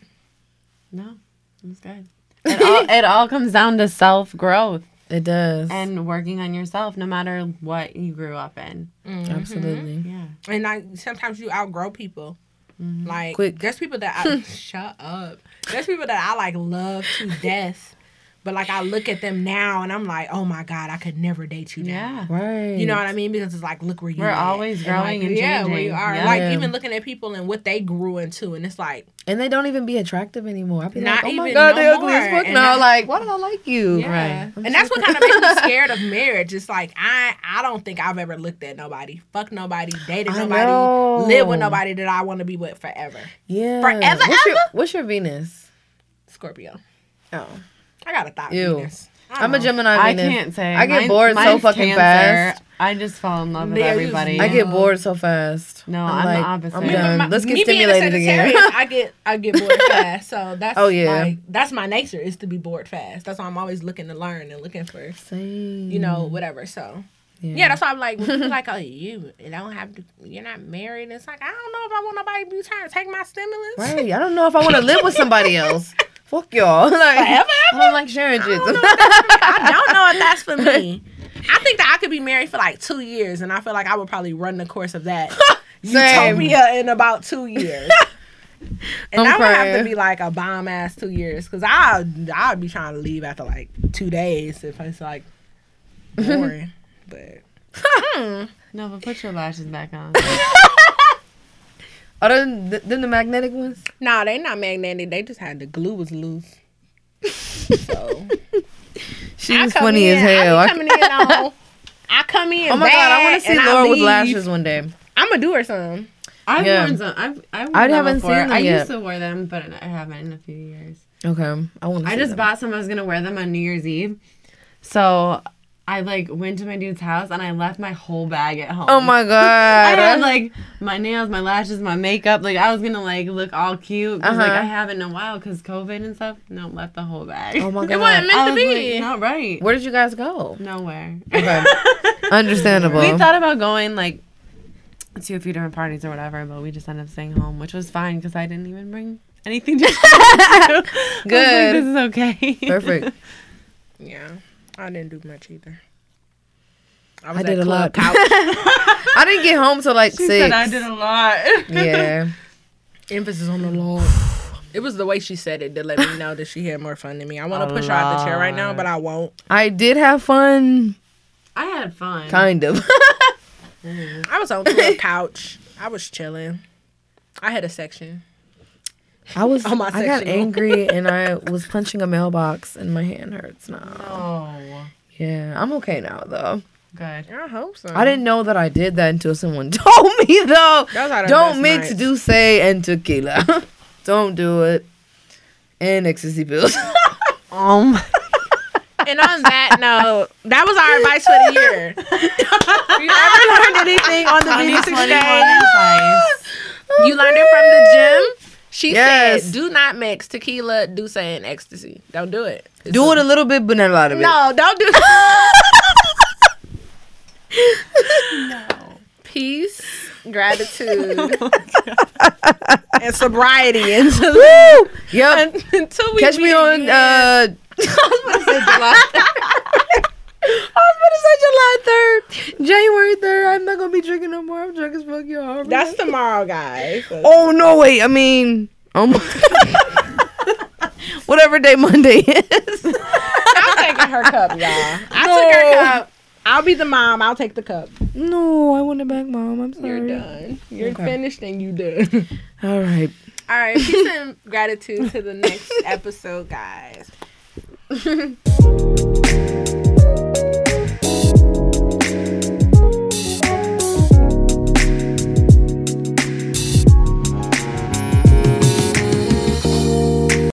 No, it's good. It all, it all comes down to self growth It does. and working on yourself, no matter what you grew up in. Mm-hmm. Absolutely. Yeah. And like sometimes you outgrow people. Mm-hmm. Like Quick. there's people that I shut up. There's people that I like love to death. But like I look at them now and I'm like, oh my God, I could never date you now. Yeah. Right. You know what I mean? Because it's like, look where you are. We're at. always And, growing like, and yeah, where you are. Yeah. Like even looking at people and what they grew into, and it's like, And they don't even be attractive anymore. I be Not like, oh my even god, no they ugly as more. fuck And now. that- like, why did I like you? yeah. I'm And that's what kind of makes me scared of marriage. It's like I, I don't think I've ever looked at nobody, fuck nobody, dated I nobody, know. live with nobody that I want to be with forever. Yeah. Forever, What's your, what's your Venus? Scorpio. Oh. I got a thought Ew. Venus. I I'm a know. Gemini I Venus. can't say. I get Mine- bored so mine's fucking Cancer. fast. I just fall in love with They're everybody. I get bored so fast. No, I'm the opposite. I'm Me- done. My- Let's get me being a stimulated again. Sagittarius, I get I get bored fast. So that's Oh, yeah. like, that's my nature is to be bored fast. That's why I'm always looking to learn and looking for Same. you know whatever. So yeah, that's why I'm like when people like oh you you don't have to you're not married. It's like I don't know if I want nobody to be trying to take my stimulus. Right. I don't know if I want to live with somebody else. Fuck y'all. Like, Forever, I don't like sharing shit. I don't know if that's for me. I think that I could be married for like two years, and I feel like I would probably run the course of that Same. utopia in about two years. And I'm that would have to be like a bomb ass two years, cause I I'd be trying to leave after like two days if it's like boring. but No, but put your lashes back on. Other than, than the magnetic ones? nah, they not magnetic. They just had the glue was loose. So She I was come funny in, as hell. I I- be coming in on. I come in. oh my god, I want to see Laura with leave. lashes one day. I'm gonna do her some. I've Yeah. worn some. I've, I've worn I haven't before. seen them I yet. used to wear them, but I haven't in a few years. Okay, I want. I just bought some. I was gonna wear them on New Year's Eve, so I like went to my dude's house and I left my whole bag at home. Oh my god! I had like my nails, my lashes, my makeup. Like I was gonna like look all cute because like Uh-huh. Like I haven't in a while because COVID and stuff. No, left the whole bag. oh my god! It wasn't meant I to was be. like, not right. Where did you guys go? Nowhere. Okay, understandable. we thought about going like to a few different parties or whatever, but we just ended up staying home, which was fine because I didn't even bring anything to. Good. Good. this is okay. Perfect. Yeah, I didn't do much either. I, I at did a Club lot. Couch. I didn't get home till like She six. said I did a lot. yeah. Emphasis on the Lord. It was the way she said it that let me know that she had more fun than me. I want to push her out the chair right now, but I won't. I did have fun, I had fun. kind of. I was on the Couch. I was chilling. I had a section. I was. On my I got angry and I was punching a mailbox and my hand hurts now. Oh, Yeah, I'm okay now though. good. I hope so. I didn't know that I did that until someone told me though. Those are the Don't mix nights. Douce and tequila. Don't do it. And ecstasy pills. Um, And on that note, that was our advice for the year. if you ever learned anything on the Venus exchange, You learned it from the Gem. She Yes. said, "Do not mix tequila, Douce, and ecstasy. Don't do it. It's Do it a little bit, but not a lot of it. No, don't do it. no. Peace, gratitude, and sobriety until, Woo! Yep. until we Catch me on. uh I was gonna say July third, January third. I'm not gonna be drinking no more. I'm drunk as fuck, y'all. That's tomorrow, guys. Oh no! Wait. I mean, um, whatever day Monday is. I'm taking her cup, y'all. I took her cup. I'll be the mom. I'll take the cup. No, I want it back, mom. I'm sorry. You're done. You're Okay. finished and you done. All right. All right. Peace and gratitude to the next episode, guys.